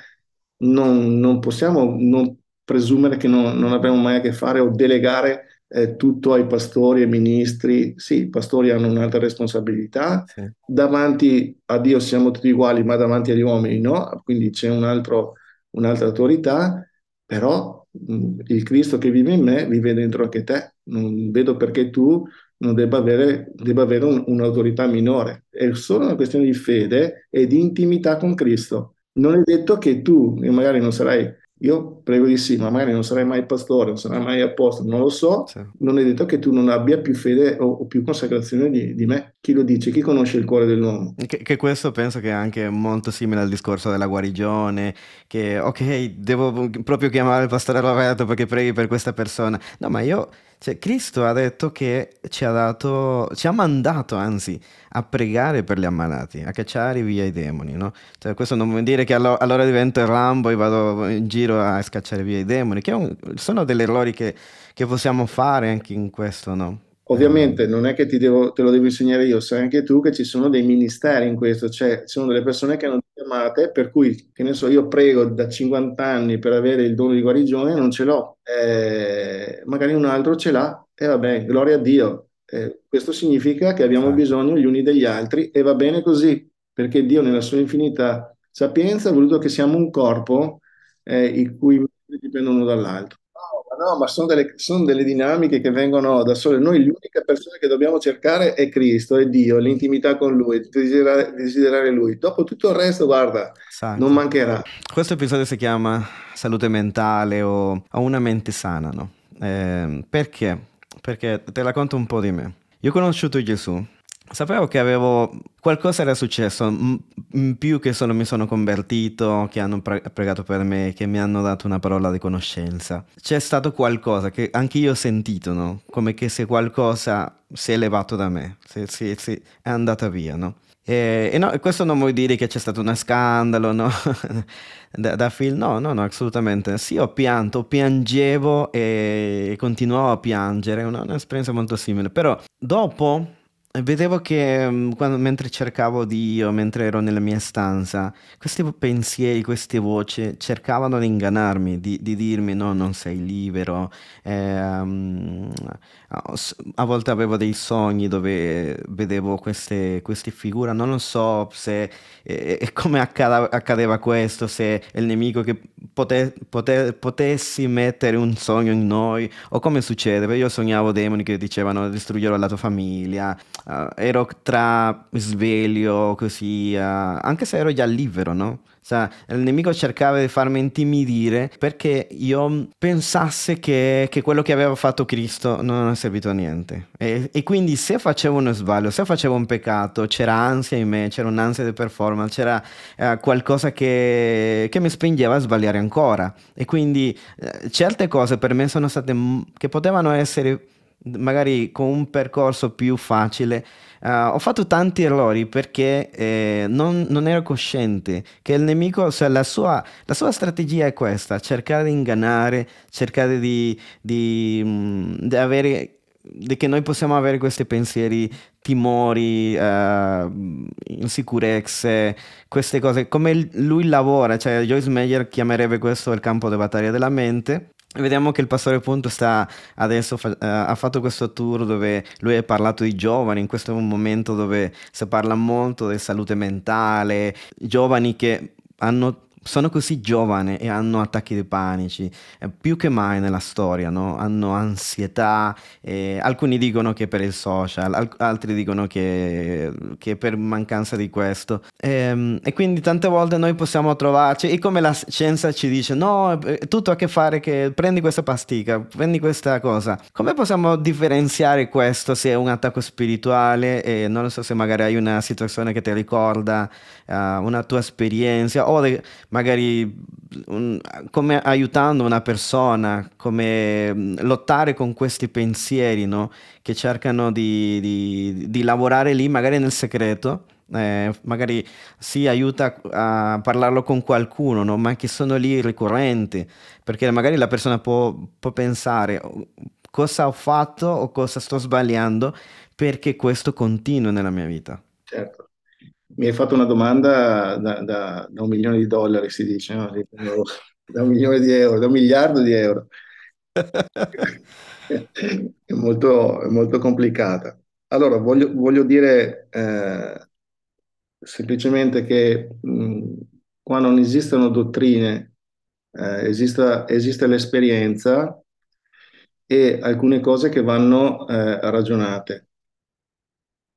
Non, non possiamo non presumere che non, non abbiamo mai a che fare o delegare eh, tutto ai pastori e ministri. Sì, i pastori hanno un'altra responsabilità. Sì. Davanti a Dio siamo tutti uguali, ma davanti agli uomini no, quindi c'è un altro, un'altra autorità, però mh, il Cristo che vive in me vive dentro anche te. Non vedo perché tu non debba avere, debba avere un- un'autorità minore. È solo una questione di fede e di intimità con Cristo. Non è detto che tu, magari non sarai, io prego di sì, ma magari non sarai mai pastore, non sarai mai apostolo, non lo so, Sì. non è detto che tu non abbia più fede o, o più consacrazione di, di me. Chi lo dice? Chi conosce il cuore dell'uomo? Che, che questo penso che è anche molto simile al discorso della guarigione, che ok, devo proprio chiamare il pastore Roberto perché preghi per questa persona. No, ma io, cioè, Cristo ha detto che ci ha dato, ci ha mandato anzi a pregare per gli ammalati, a cacciare via i demoni, no? Cioè, questo non vuol dire che allo- allora divento il Rambo e vado in giro a scacciare via i demoni, che un- sono degli errori che, che possiamo fare anche in questo, no? Ovviamente non è che ti devo- te lo devo insegnare io, sai anche tu che ci sono dei ministeri in questo, cioè ci sono delle persone che hanno chiamate, per cui, che ne so, io prego da 50 anni per avere il dono di guarigione, non ce l'ho, Eh, magari un altro ce l'ha, e vabbè, gloria a Dio. Eh, questo significa che abbiamo Infatti. bisogno gli uni degli altri e va bene così, perché Dio nella sua infinita sapienza ha voluto che siamo un corpo eh, i cui membri dipendono dall'altro. No, ma sono delle, sono delle dinamiche che vengono da sole. Noi l'unica persona che dobbiamo cercare è Cristo, è Dio, l'intimità con Lui, desiderare, desiderare Lui. Dopo tutto il resto, guarda, Esatto. non mancherà. Questo episodio si chiama Salute mentale o o una mente sana, no? Ehm, perché? Perché te la conto un po' di me. Io ho conosciuto Gesù, sapevo che avevo qualcosa era successo, in più che solo mi sono convertito, che hanno pre- pregato per me, che mi hanno dato una parola di conoscenza. C'è stato qualcosa che anche io ho sentito, no? Come che se qualcosa si è levato da me, se, se- se è andata via, no? E, e no, questo non vuol dire che c'è stato uno scandalo, no? Da, da film, no, no, no, assolutamente. Sì, ho pianto, piangevo e continuavo a piangere, una, un'esperienza molto simile. Però dopo vedevo che mm, quando- mentre cercavo Dio, mentre ero nella mia stanza, questi pensieri, queste voci cercavano di ingannarmi, di, di dirmi no, non sei libero. Ehm, a a volte avevo dei sogni dove vedevo queste, queste figure, non lo so se e, come accada- accadeva questo, se è il nemico che pote- pote- potessi mettere un sogno in noi, o come succede, perché io sognavo demoni che dicevano distruggerò la tua famiglia, eh, ero tra sveglio così, eh, anche se ero già libero, no? Sa, il nemico cercava di farmi intimidire perché io pensasse che, che quello che aveva fatto Cristo non è servito a niente. E, e quindi se facevo uno sbaglio, se facevo un peccato, c'era ansia in me, c'era un'ansia di performance, c'era eh, qualcosa che, che mi spingeva a sbagliare ancora. E quindi eh, certe cose per me sono state che potevano essere magari con un percorso più facile. Eh, ho fatto tanti errori perché eh, non, non ero cosciente che il nemico, cioè la sua, la sua strategia è questa, cercare di ingannare, cercare di, di, mm, di avere, che noi possiamo avere questi pensieri, timori, eh, insicurezze, queste cose, come lui lavora, cioè Joyce Meyer chiamerebbe questo il campo di battaglia della mente. Vediamo che il pastore appunto sta adesso fa- eh, ha fatto questo tour dove lui ha parlato di giovani, in questo è un momento dove si parla molto di salute mentale, giovani che hanno- sono così giovani e hanno attacchi di panici, eh, più che mai nella storia, no? Hanno ansietà, eh, alcuni dicono che per il social, al- altri dicono che, che per mancanza di questo. Ehm, E, quindi tante volte noi possiamo trovarci, e come la scienza ci dice, no, è tutto ha a che fare che prendi questa pasticca, prendi questa cosa. Come possiamo differenziare questo se è un attacco spirituale e non lo so se magari hai una situazione che ti ricorda eh, una tua esperienza o de- magari un- come aiutando una persona, come mm, lottare con questi pensieri, no? Che cercano di, di- di lavorare lì, magari nel segreto. eh, magari si aiuta a parlarlo con qualcuno, no? Ma che sono lì ricorrenti, perché magari la persona può, può pensare "Oh, cosa ho fatto o cosa sto sbagliando perché questo continua nella mia vita. Certo. Mi hai fatto una domanda da, da- da un milione di dollari, si dice, no? Da un milione di euro, da un miliardo di euro. È molto, è molto complicata. Allora, voglio, voglio dire eh, semplicemente che mh, qua non esistono dottrine, eh, esista- esiste l'esperienza e alcune cose che vanno eh, ragionate.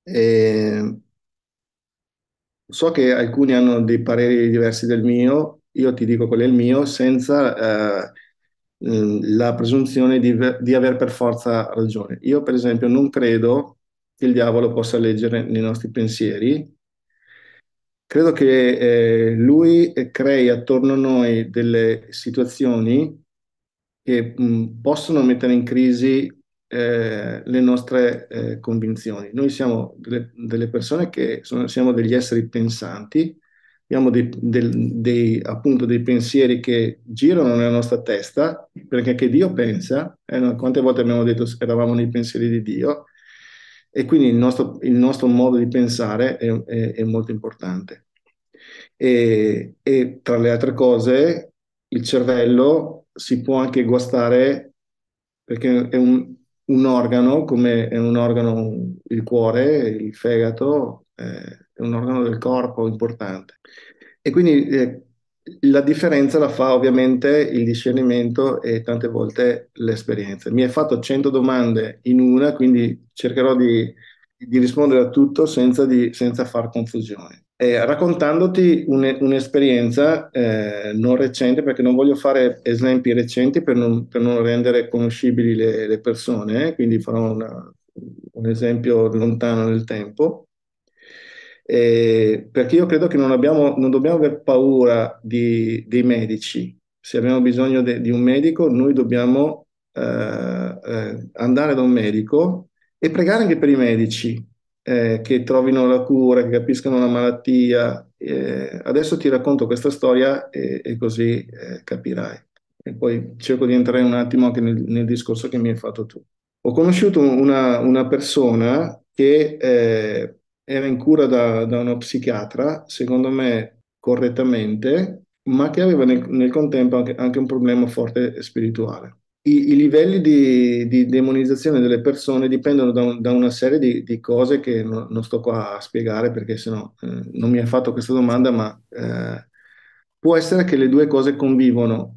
E so che alcuni hanno dei pareri diversi del mio, io ti dico qual è il mio, senza eh, mh, la presunzione di, di aver per forza ragione. Io, per esempio, non credo che il diavolo possa leggere nei nostri pensieri. Credo che eh, lui crei attorno a noi delle situazioni che mh, possono mettere in crisi eh, le nostre eh, convinzioni. Noi siamo delle, delle persone che sono- siamo degli esseri pensanti, abbiamo dei, del- dei, appunto dei pensieri che girano nella nostra testa, perché che Dio pensa, eh, quante volte abbiamo detto eravamo nei pensieri di Dio, e quindi il nostro, il nostro modo di pensare è, è- è molto importante. E, e tra le altre cose, il cervello si può anche guastare perché è un, un organo, come è un organo, il cuore, il fegato, eh, è un organo del corpo importante. E quindi eh, la differenza la fa ovviamente il discernimento e tante volte l'esperienza. Mi hai fatto 100 domande in una, quindi cercherò di, di rispondere a tutto senza, di, senza far confusione. Eh, raccontandoti un, un'esperienza eh, non recente, perché non voglio fare esempi recenti per non, per non rendere conoscibili le, le persone, eh, quindi farò una, un esempio lontano nel tempo. Perché io credo che non, abbiamo, non dobbiamo aver paura di, dei medici. Se abbiamo bisogno de, di un medico, noi dobbiamo eh, eh, andare da un medico e pregare anche per i medici eh, che trovino la cura, che capiscano la malattia. Eh, adesso ti racconto questa storia e, e così eh, capirai. E poi cerco di entrare un attimo anche nel, nel discorso che mi hai fatto tu. Ho conosciuto una, una persona che era in cura da, da uno psichiatra, secondo me correttamente, ma che aveva nel, nel contempo anche, anche, un problema forte spirituale. I, i livelli di, di, demonizzazione delle persone dipendono da, un, da una serie di, di cose che no, non sto qua a spiegare perché sennò eh, non mi hai fatto questa domanda, ma eh, può essere che le due cose convivono.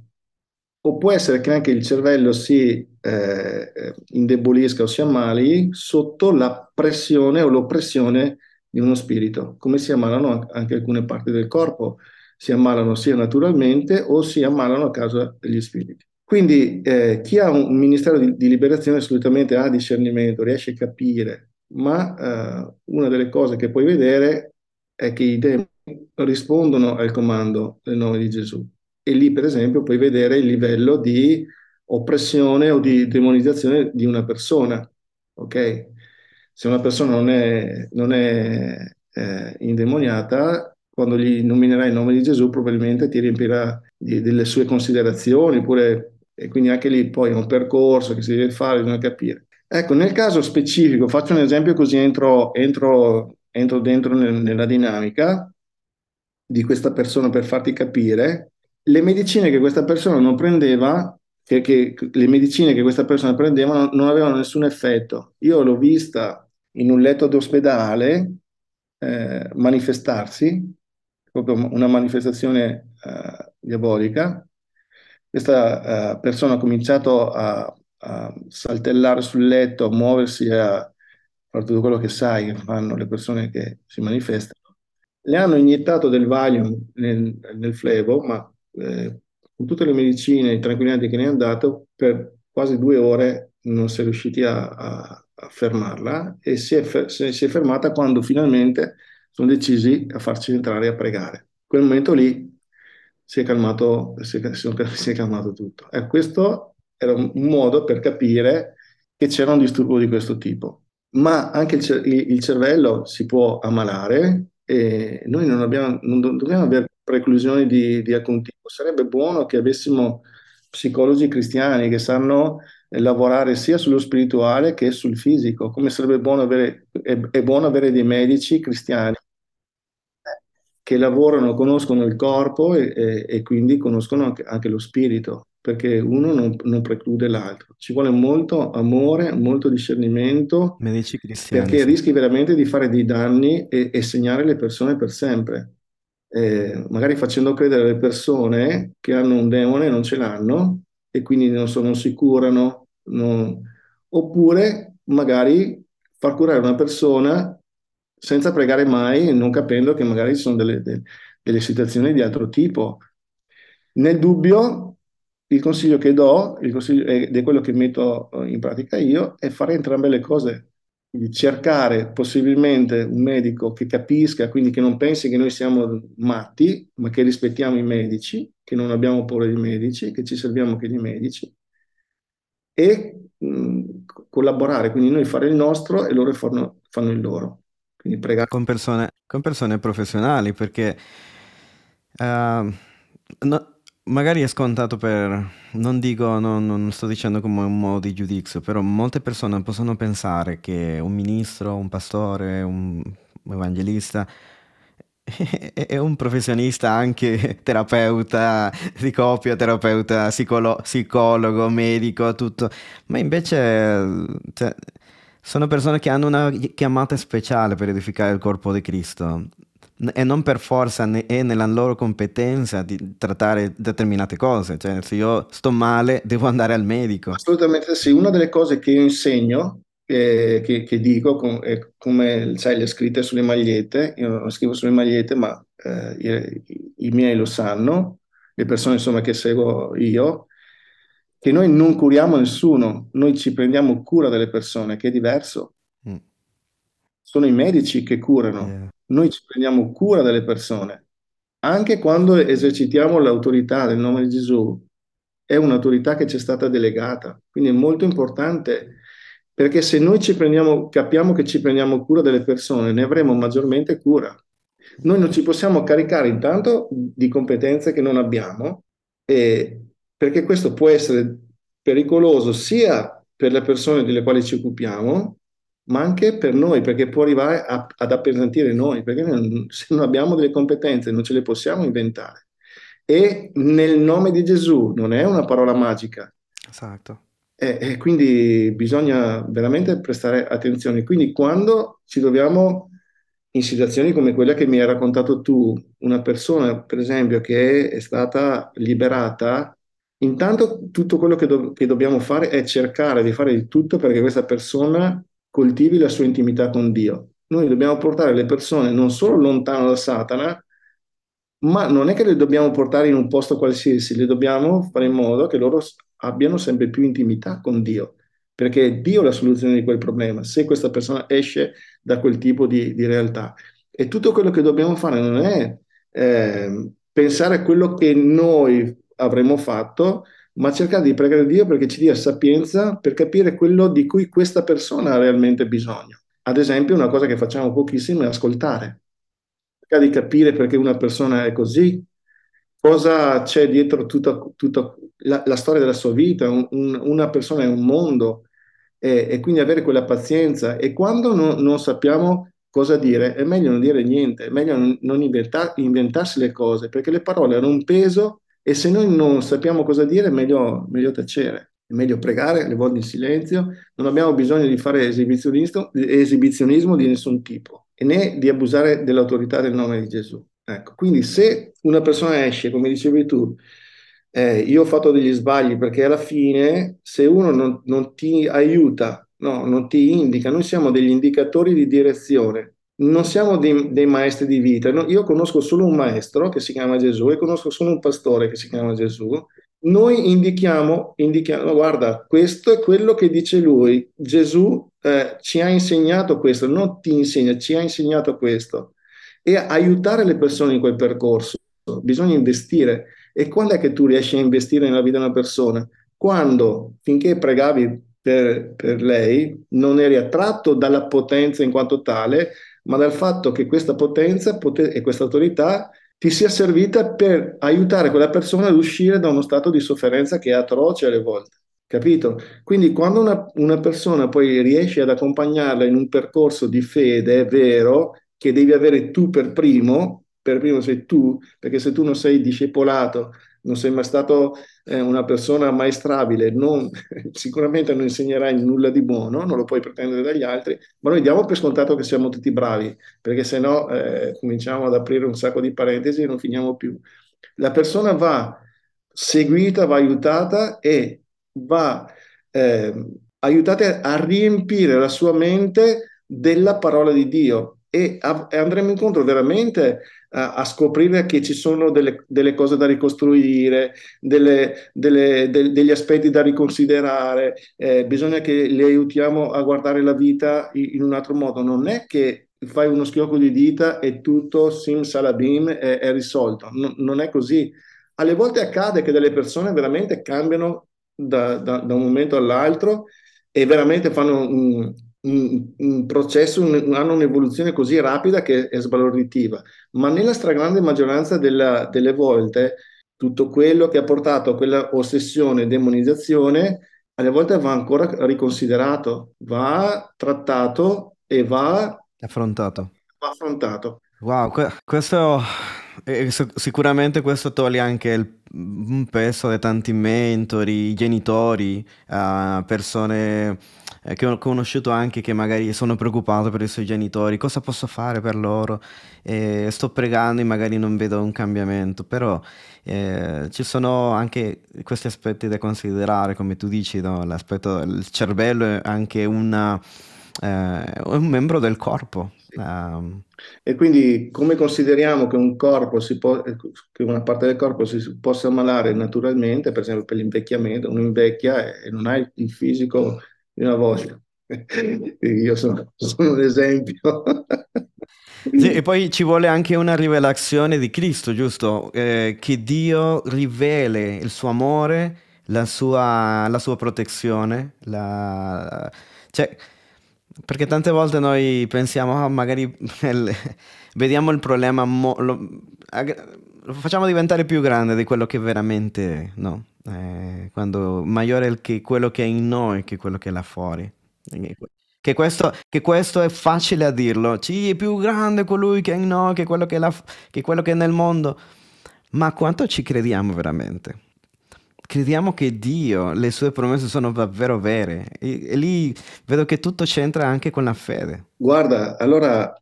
O può essere che anche il cervello si eh, indebolisca o si ammali sotto la pressione o l'oppressione di uno spirito, come si ammalano anche alcune parti del corpo, si ammalano sia naturalmente o si ammalano a causa degli spiriti. Quindi eh, chi ha un ministero di, di, liberazione assolutamente ha discernimento, riesce a capire, ma eh, una delle cose che puoi vedere è che i demoni rispondono al comando del nome di Gesù e lì per esempio puoi vedere il livello di oppressione o di demonizzazione di una persona, ok? Se una persona non è, non è eh, indemoniata, quando gli nominerai il nome di Gesù probabilmente ti riempirà di, delle sue considerazioni, oppure, e quindi anche lì poi è un percorso che si deve fare, bisogna capire. Ecco, nel caso specifico, faccio un esempio così entro, entro, entro dentro nel, nella dinamica di questa persona per farti capire le medicine che questa persona non prendeva, che, che le medicine che questa persona prendeva non, non, avevano nessun effetto. Io l'ho vista in un letto d'ospedale eh, manifestarsi, proprio una manifestazione eh, diabolica. Questa eh, persona ha cominciato a, a, saltellare sul letto, a muoversi, a fare tutto quello che sai che fanno le persone che si manifestano. Le hanno iniettato del Valium nel, nel flebo, ma eh, con tutte le medicine e i tranquillanti che ne hanno dato, per quasi due ore non si è riusciti a, a, a fermarla e si è, si è, fermata quando finalmente sono decisi a farci entrare a pregare. In quel momento lì si è calmato, si è, si è calmato tutto. E questo era un modo per capire che c'era un disturbo di questo tipo. Ma anche il, il cervello si può ammalare e noi non, abbiamo, non dobbiamo avere preclusioni di, di alcun tipo. Sarebbe buono che avessimo psicologi cristiani che sanno lavorare sia sullo spirituale che sul fisico, come sarebbe buono avere, è, è buono avere dei medici cristiani che lavorano, conoscono il corpo e, e, e quindi conoscono anche, anche, lo spirito, perché uno non, non, preclude l'altro. Ci vuole molto amore, molto discernimento, medici cristiani, perché sì. rischi veramente di fare dei danni e, e segnare le persone per sempre eh, magari facendo credere alle persone che hanno un demone e non ce l'hanno e quindi non, so, non si curano, non... oppure magari far curare una persona senza pregare mai, non capendo che magari ci sono delle, delle, delle situazioni di altro tipo. Nel dubbio, il consiglio che do, consiglio, ed è quello che metto in pratica io, è fare entrambe le cose quindi cercare possibilmente un medico che capisca, quindi che non pensi che noi siamo matti, ma che rispettiamo i medici, che non abbiamo paura dei medici, che ci serviamo anche di medici, e mh, collaborare, quindi noi fare il nostro e loro fanno, fanno il loro. Quindi pregare. Con persone, con persone professionali, perché uh, no, magari è scontato per, non dico, non, non, sto dicendo come un modo di giudizio, però molte persone possono pensare che un ministro, un pastore, un evangelista è un professionista anche terapeuta di coppia, terapeuta psicolo- psicologo, medico, tutto, ma invece cioè, sono persone che hanno una chiamata speciale per edificare il corpo di Cristo e non per forza ne- è nella loro competenza di trattare determinate cose. Cioè, se io sto male, devo andare al medico. Assolutamente sì. Una delle cose che io insegno, che, che, che dico, com- come sai, le scritte sulle magliette, io non scrivo sulle magliette, ma eh, i, i miei lo sanno, le persone insomma che seguo io, che noi non curiamo nessuno, noi ci prendiamo cura delle persone, che è diverso. Mm. Sono i medici che curano, yeah. noi ci prendiamo cura delle persone. Anche quando esercitiamo l'autorità nel nome di Gesù, è un'autorità che ci è stata delegata. Quindi è molto importante perché se noi ci prendiamo, capiamo che ci prendiamo cura delle persone, ne avremo maggiormente cura. Noi non ci possiamo caricare intanto di competenze che non abbiamo e perché questo può essere pericoloso sia per le persone delle quali ci occupiamo, ma anche per noi, perché può arrivare a, ad appesantire noi, perché non, se non abbiamo delle competenze non ce le possiamo inventare. E nel nome di Gesù non è una parola magica. Esatto. E, e quindi bisogna veramente prestare attenzione. Quindi quando ci troviamo in situazioni come quella che mi hai raccontato tu, una persona, per esempio, che è stata liberata Intanto tutto quello che, do- che dobbiamo fare è cercare di fare di tutto perché questa persona coltivi la sua intimità con Dio. Noi dobbiamo portare le persone non solo lontano da Satana, ma non è che le dobbiamo portare in un posto qualsiasi, le dobbiamo fare in modo che loro abbiano sempre più intimità con Dio, perché è Dio la soluzione di quel problema, se questa persona esce da quel tipo di, di realtà. E tutto quello che dobbiamo fare non è eh, pensare a quello che noi avremmo fatto, ma cercare di pregare Dio perché ci dia sapienza per capire quello di cui questa persona ha realmente bisogno. Ad esempio, una cosa che facciamo pochissimo è ascoltare, cercare di capire perché una persona è così, cosa c'è dietro tutta, tutta la, la, storia della sua vita, un, un, una persona è un mondo, e, e, quindi avere quella pazienza. E quando no, non sappiamo cosa dire, è meglio non dire niente, è meglio non, non inventa, inventarsi le cose, perché le parole hanno un peso e se noi non sappiamo cosa dire, è meglio, meglio tacere, è meglio pregare, le volte in silenzio, non abbiamo bisogno di fare esibizionismo, esibizionismo di nessun tipo, e né di abusare dell'autorità del nome di Gesù. Ecco, quindi se una persona esce, come dicevi tu, eh, io ho fatto degli sbagli perché alla fine se uno non, non ti aiuta, no, non ti indica, noi siamo degli indicatori di direzione, non siamo dei, dei maestri di vita. No, io conosco solo un maestro che si chiama Gesù e conosco solo un pastore che si chiama Gesù. Noi indichiamo, indichiamo guarda, questo è quello che dice lui. Gesù eh, ci ha insegnato questo, non ti insegna, ci ha insegnato questo. E aiutare le persone in quel percorso. Bisogna investire. E quando è che tu riesci a investire nella vita di una persona? Quando, finché pregavi per, per lei, non eri attratto dalla potenza in quanto tale, ma dal fatto che questa potenza e questa autorità ti sia servita per aiutare quella persona ad uscire da uno stato di sofferenza che è atroce alle volte. Capito? Quindi quando una, una persona poi riesce ad accompagnarla in un percorso di fede vero, che devi avere tu per primo, per primo sei tu, perché se tu non sei discepolato non sei mai stato eh, una persona maestrabile, non, sicuramente non insegnerai nulla di buono, non lo puoi pretendere dagli altri, ma noi diamo per scontato che siamo tutti bravi, perché se no eh, cominciamo ad aprire un sacco di parentesi e non finiamo più. La persona va seguita, va aiutata e va eh, aiutata a riempire la sua mente della parola di Dio e, a, e andremo incontro veramente a, a scoprire che ci sono delle, delle cose da ricostruire, delle, delle, de, degli aspetti da riconsiderare, eh, bisogna che li aiutiamo a guardare la vita in, in, un altro modo. Non è che fai uno schiocco di dita e tutto sim salabim è, è risolto, no, non è così. Alle volte accade che delle persone veramente cambiano da, da, da un momento all'altro e veramente fanno un, un, un processo, un, hanno un'evoluzione così rapida che è sbalorditiva, ma nella stragrande maggioranza della, delle volte tutto quello che ha portato a quella ossessione e demonizzazione alle volte va ancora riconsiderato, va trattato e va affrontato. Va affrontato. Wow, que- questo eh, sicuramente questo toglie anche il, un peso di tanti mentori, genitori, uh, persone eh, che ho conosciuto anche che magari sono preoccupato per i suoi genitori, cosa posso fare per loro? E sto pregando e magari non vedo un cambiamento, però eh, ci sono anche questi aspetti da considerare, come tu dici, no? l'aspetto del cervello è anche una, eh, un membro del corpo. Um, e quindi come consideriamo che un corpo si può, che una parte del corpo si possa ammalare naturalmente, per esempio per l'invecchiamento, uno invecchia e non ha il fisico una volta. Io sono, sono un esempio. Sì, e poi ci vuole anche una rivelazione di Cristo, giusto? Eh, che Dio rivele il suo amore, la sua, la sua protezione, la... cioè, perché tante volte noi pensiamo, oh, magari vediamo il problema, mo- lo, lo, facciamo diventare più grande di quello che veramente no. Eh, quando maggiore è che quello che è in noi che quello che è là fuori. Che questo, che questo è facile a dirlo, sì, è più grande colui che è in noi che quello che è, là, che quello che è nel mondo. Ma quanto ci crediamo veramente? crediamo che Dio, le sue promesse sono davvero vere. E, e lì vedo che tutto c'entra anche con la fede. Guarda, allora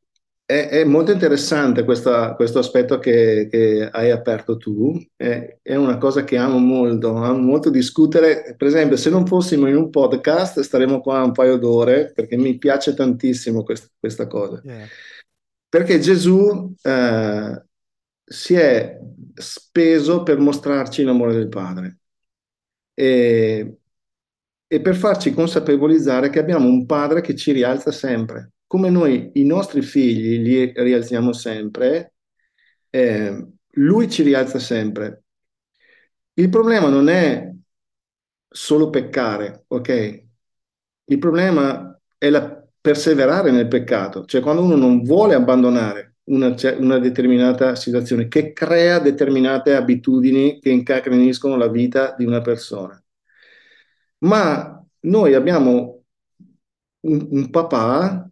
è, è molto interessante questa, questo aspetto che, che, hai aperto tu. È, è, una cosa che amo molto, amo molto discutere. Per esempio, se non fossimo in un podcast, staremo qua un paio d'ore perché mi piace tantissimo quest, questa cosa. Yeah. Perché Gesù eh, si è speso per mostrarci l'amore del Padre e, e per farci consapevolizzare che abbiamo un padre che ci rialza sempre. Come noi i nostri figli li rialziamo sempre, eh, lui ci rialza sempre. Il problema non è solo peccare, ok? Il problema è la perseverare nel peccato, cioè quando uno non vuole abbandonare una, una, determinata situazione che crea determinate abitudini che incacriniscono la vita di una persona. Ma noi abbiamo un, un papà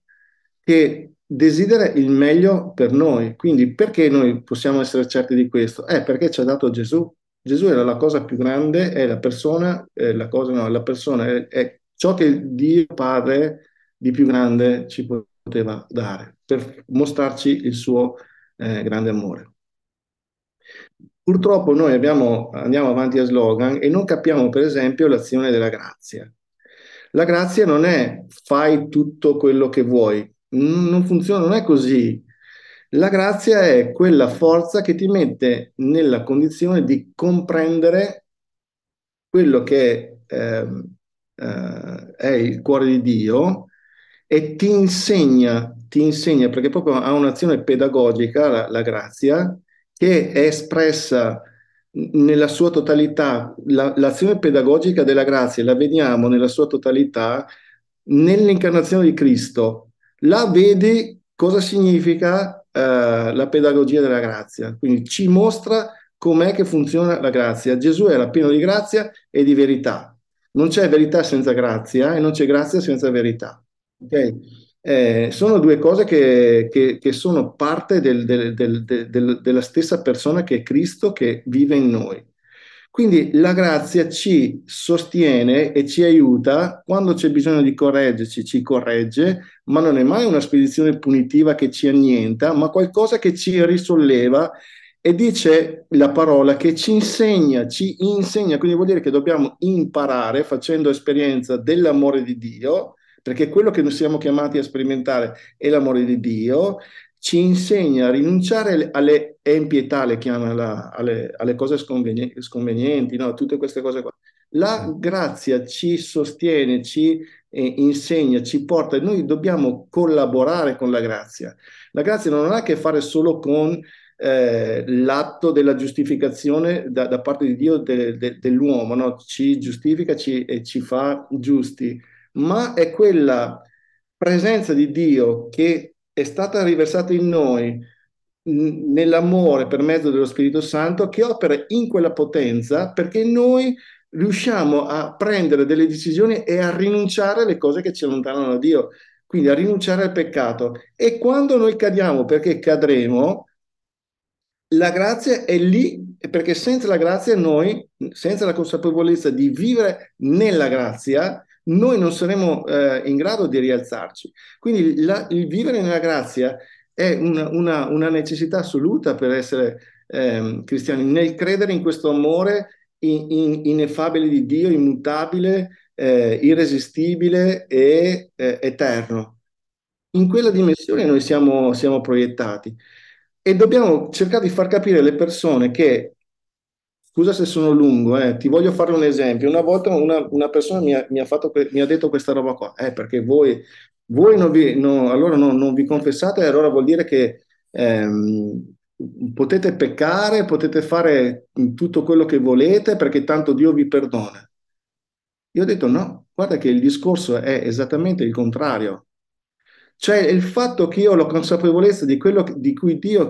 che desidera il meglio per noi. Quindi perché noi possiamo essere certi di questo? È perché ci ha dato Gesù. Gesù era la cosa più grande, è la persona, è la cosa, no, la persona è, è ciò che Dio Padre di più grande ci poteva dare per mostrarci il suo eh, grande amore. Purtroppo noi abbiamo, andiamo avanti a slogan e non capiamo per esempio l'azione della grazia. La grazia non è fai tutto quello che vuoi, non funziona, non è così. La grazia è quella forza che ti mette nella condizione di comprendere quello che eh, eh, è il cuore di Dio e ti insegna, ti insegna perché proprio ha un'azione pedagogica, la, la grazia, che è espressa nella sua totalità. La, l'azione pedagogica della grazia la vediamo nella sua totalità nell'incarnazione di Cristo. Là vedi cosa significa eh, la pedagogia della grazia. Quindi ci mostra com'è che funziona la grazia. Gesù era pieno di grazia e di verità. Non c'è verità senza grazia e non c'è grazia senza verità. Okay? Eh, sono due cose che, che, che sono parte del, del, del, della stessa persona che è Cristo che vive in noi. Quindi la grazia ci sostiene e ci aiuta quando c'è bisogno di correggerci, ci corregge, ma non è mai una spedizione punitiva che ci annienta, ma qualcosa che ci risolleva e dice la parola che ci insegna, ci insegna, quindi vuol dire che dobbiamo imparare facendo esperienza dell'amore di Dio perché quello che noi siamo chiamati a sperimentare è l'amore di Dio, ci insegna a rinunciare alle empietà, le chiama la, alle, alle, cose sconvenienti, sconvenienti no? tutte queste cose qua. La grazia ci sostiene, ci eh, insegna, ci porta, noi dobbiamo collaborare con la grazia. La grazia non ha a che fare solo con eh, l'atto della giustificazione da, da parte di Dio de, de, dell'uomo, no? ci giustifica ci, e ci fa giusti ma è quella presenza di Dio che è stata riversata in noi nell'amore per mezzo dello Spirito Santo che opera in quella potenza perché noi riusciamo a prendere delle decisioni e a rinunciare alle cose che ci allontanano da Dio, quindi a rinunciare al peccato. E quando noi cadiamo, perché cadremo, la grazia è lì, perché senza la grazia noi, senza la consapevolezza di vivere nella grazia, noi non saremo eh, in grado di rialzarci. Quindi la, il vivere nella grazia è una, una, una necessità assoluta per essere eh, cristiani, nel credere in questo amore in, in, ineffabile di Dio, immutabile, eh, irresistibile e eh, eterno. In quella dimensione noi siamo, siamo proiettati e dobbiamo cercare di far capire alle persone che Scusa se sono lungo, eh, ti voglio fare un esempio. Una volta una, una persona mi ha, mi, ha fatto, mi ha, detto questa roba qua, eh, perché voi, voi non vi, no, allora no, non vi confessate, allora vuol dire che ehm, potete peccare, potete fare tutto quello che volete perché tanto Dio vi perdona. Io ho detto no, guarda che il discorso è esattamente il contrario. Cioè il fatto che io ho la consapevolezza di quello di cui Dio,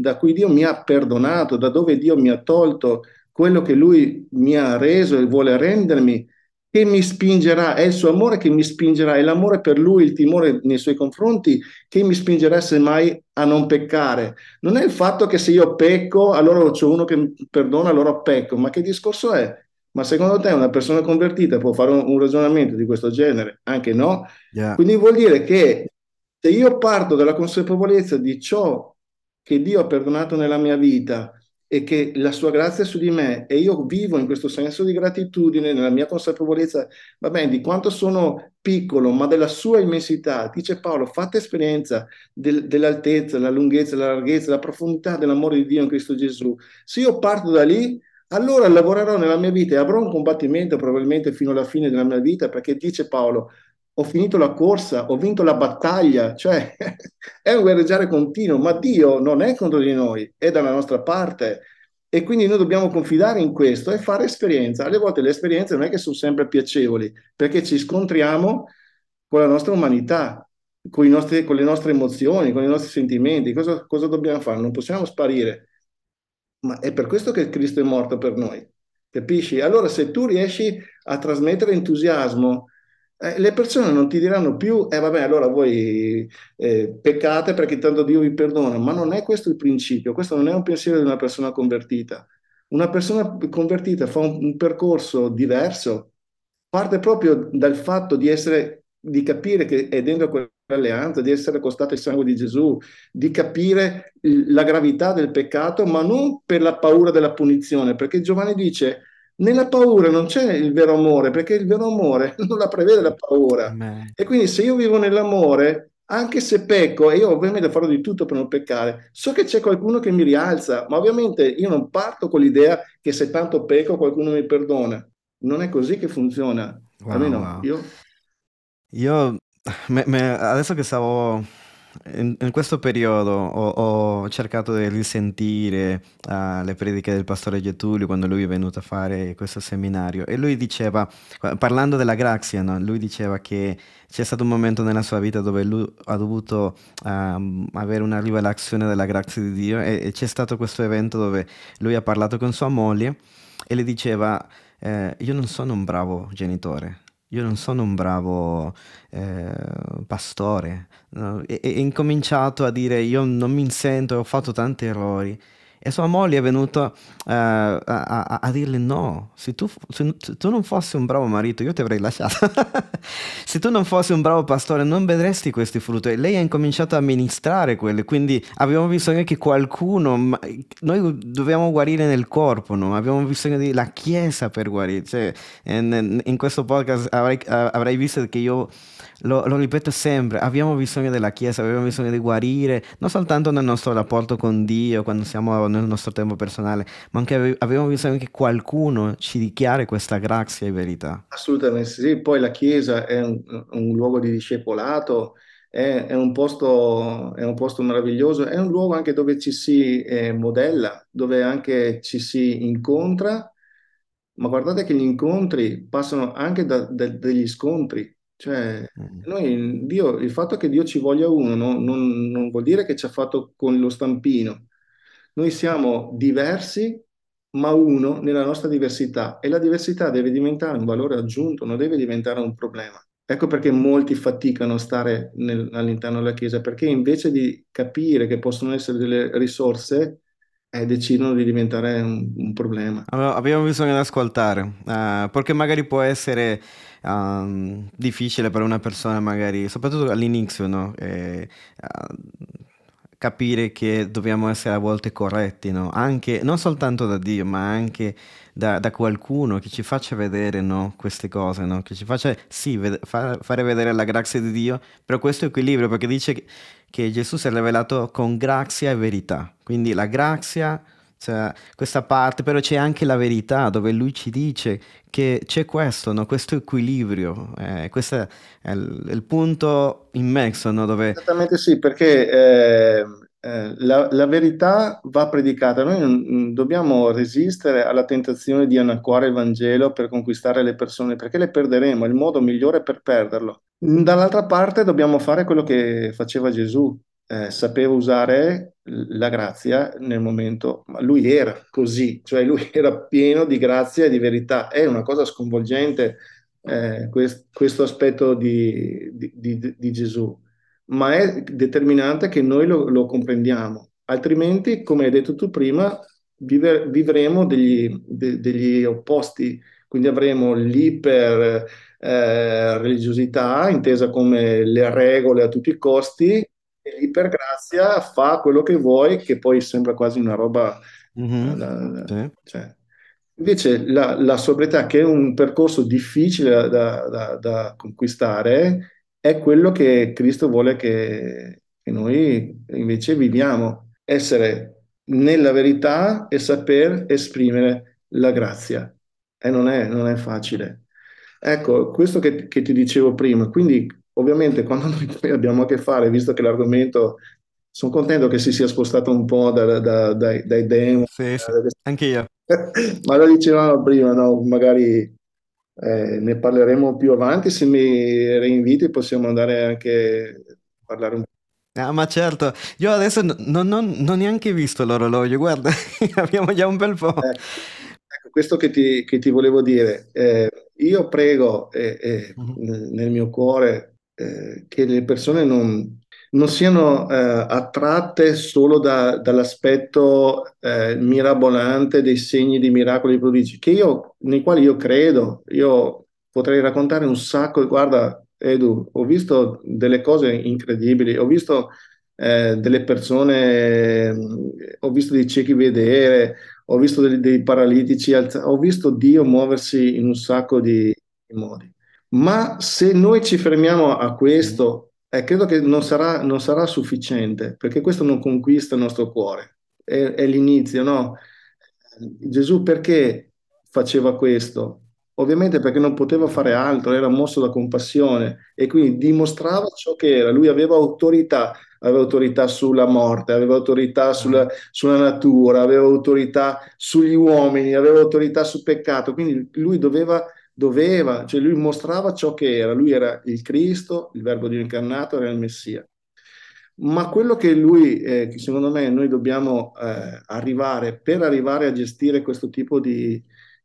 da cui Dio mi ha perdonato, da dove Dio mi ha tolto quello che Lui mi ha reso e vuole rendermi, che mi spingerà, è il suo amore che mi spingerà, è l'amore per Lui, il timore nei Suoi confronti che mi spingerà semmai a non peccare. Non è il fatto che se io pecco, allora c'è uno che mi perdona, allora pecco, ma che discorso è? Ma secondo te una persona convertita può fare un, un ragionamento di questo genere? Anche no. Yeah. Quindi vuol dire che se io parto dalla consapevolezza di ciò che Dio ha perdonato nella mia vita e che la sua grazia è su di me e io vivo in questo senso di gratitudine, nella mia consapevolezza, va bene, di quanto sono piccolo, ma della sua immensità, dice Paolo, fate esperienza del, dell'altezza, la lunghezza, la larghezza, la profondità dell'amore di Dio in Cristo Gesù. Se io parto da lì, allora lavorerò nella mia vita e avrò un combattimento probabilmente fino alla fine della mia vita, perché dice Paolo, ho finito la corsa, ho vinto la battaglia, cioè è un guerreggiare continuo, ma Dio non è contro di noi, è dalla nostra parte. E quindi noi dobbiamo confidare in questo e fare esperienza. Alle volte le esperienze non è che sono sempre piacevoli, perché ci scontriamo con la nostra umanità, con, nostri, con le nostre emozioni, con i nostri sentimenti. Cosa, cosa dobbiamo fare? Non possiamo sparire ma è per questo che Cristo è morto per noi, capisci? Allora se tu riesci a trasmettere entusiasmo, eh, le persone non ti diranno più, eh vabbè, allora voi eh, peccate perché tanto Dio vi perdona, ma non è questo il principio, questo non è un pensiero di una persona convertita. Una persona convertita fa un, un percorso diverso, parte proprio dal fatto di essere, di capire che è dentro alleanza, di essere accostato al sangue di Gesù, di capire la gravità del peccato, ma non per la paura della punizione, perché Giovanni dice nella paura non c'è il vero amore, perché il vero amore non la prevede la paura. Amen. E quindi se io vivo nell'amore, anche se pecco, e io ovviamente farò di tutto per non peccare, so che c'è qualcuno che mi rialza, ma ovviamente io non parto con l'idea che se tanto pecco qualcuno mi perdona. Non è così che funziona. Wow, Almeno wow. io... Io Me- me- adesso che stavo in, in questo periodo ho, ho cercato di risentire uh, le prediche del pastore Getulio quando lui è venuto a fare questo seminario e lui diceva, parlando della grazia, no? lui diceva che c'è stato un momento nella sua vita dove lui ha dovuto uh, avere una rivelazione della grazia di Dio e, e, c'è stato questo evento dove lui ha parlato con sua moglie e le diceva eh, io non sono un bravo genitore io non sono un bravo eh, pastore. No? E, e incominciato a dire io non mi sento, ho fatto tanti errori. E sua moglie è venuta uh, a, a, a, dirle no, se tu, se tu, non fossi un bravo marito io ti avrei lasciato. se tu non fossi un bravo pastore non vedresti questi frutti. E lei ha incominciato a amministrare quelli, quindi abbiamo bisogno che qualcuno, noi dobbiamo guarire nel corpo, no? abbiamo bisogno della Chiesa per guarire. Cioè, in, in, questo podcast avrai, avrai visto che io lo, lo, ripeto sempre, abbiamo bisogno della Chiesa, abbiamo bisogno di guarire, non soltanto nel nostro rapporto con Dio, quando siamo nel nostro tempo personale, ma anche abbiamo bisogno che qualcuno ci dichiari questa grazia e verità. Assolutamente sì, poi la Chiesa è un, un luogo di discepolato, è, è, un posto, è, un posto, meraviglioso, è un luogo anche dove ci si eh, modella, dove anche ci si incontra, ma guardate che gli incontri passano anche da, da, dagli scontri, cioè, mm. noi, Dio, il fatto che Dio ci voglia uno no, non, non vuol dire che ci ha fatto con lo stampino. Noi siamo diversi, ma uno nella nostra diversità e la diversità deve diventare un valore aggiunto, non deve diventare un problema. Ecco perché molti faticano a stare nel, all'interno della Chiesa, perché invece di capire che possono essere delle risorse, e decidono di diventare un, un problema. Abbiamo bisogno di ascoltare, uh, perché magari può essere um, difficile per una persona, magari, soprattutto all'inizio, no? E, uh, capire che dobbiamo essere a volte corretti, no? Anche, non soltanto da Dio, ma anche da, da qualcuno che ci faccia vedere no? queste cose, che ci faccia, sì, ved- fa- fare vedere la grazia di Dio, però questo equilibrio, perché dice che, che Gesù si è rivelato con grazia e verità, quindi la grazia cioè, questa parte, però c'è anche la verità dove lui ci dice che c'è questo, no? questo equilibrio, eh, questo è il, il punto immenso no? dove... Esattamente sì, perché eh, eh, la, la, verità va predicata, noi non, dobbiamo resistere alla tentazione di annacquare il Vangelo per conquistare le persone, perché le perderemo, è il modo migliore per perderlo. Dall'altra parte dobbiamo fare quello che faceva Gesù, eh, sapeva usare la grazia nel momento, ma lui era così, cioè lui era pieno di grazia e di verità. È una cosa sconvolgente eh, quest, questo aspetto di, di, di, di, Gesù, ma è determinante che noi lo, lo comprendiamo, altrimenti, come hai detto tu prima, vive, vivremo degli, de, degli opposti, quindi avremo l'iper eh, religiosità intesa come le regole a tutti i costi e l'ipergrazia fa quello che vuoi, che poi sembra quasi una roba... Mm-hmm. Da, sì. cioè. Invece la, la, sobrietà, che è un percorso difficile da, da, da conquistare, è quello che Cristo vuole che, che noi invece viviamo, essere nella verità e saper esprimere la grazia. E non è, non è facile. Ecco, questo che, che, ti dicevo prima, quindi Ovviamente quando noi abbiamo a che fare, visto che l'argomento, sono contento che si sia spostato un po' da, da, dai, dai demo. Sì, sì. anche io. Ma lo dicevamo prima, no? magari eh, ne parleremo più avanti, se mi reinviti possiamo andare anche a parlare un po'. Ah, ma certo, io adesso non, non, non ho neanche visto l'orologio, guarda, abbiamo già un bel po'. Eh, ecco, questo che ti, che ti volevo dire, eh, io prego eh, uh-huh. nel mio cuore eh, che le persone non, non siano eh, attratte solo da, dall'aspetto eh, mirabolante dei segni di miracoli e prodigi, io, nei quali io credo, io potrei raccontare un sacco, guarda Edu, ho visto delle cose incredibili, ho visto eh, delle persone, ho visto dei ciechi vedere, ho visto dei, dei paralitici, ho visto Dio muoversi in un sacco di modi. Ma se noi ci fermiamo a questo, eh, credo che non sarà, non sarà, sufficiente, perché questo non conquista il nostro cuore. È, è l'inizio, no? Gesù perché faceva questo? Ovviamente perché non poteva fare altro, era mosso da compassione e quindi dimostrava ciò che era. Lui aveva autorità, aveva autorità sulla morte, aveva autorità sulla, sulla natura, aveva autorità sugli uomini, aveva autorità sul peccato. Quindi lui doveva doveva, cioè lui mostrava ciò che era, lui era il Cristo, il verbo Dio incarnato, era il Messia. Ma quello che lui, eh, che secondo me noi dobbiamo eh, arrivare, per arrivare a gestire questo tipo di,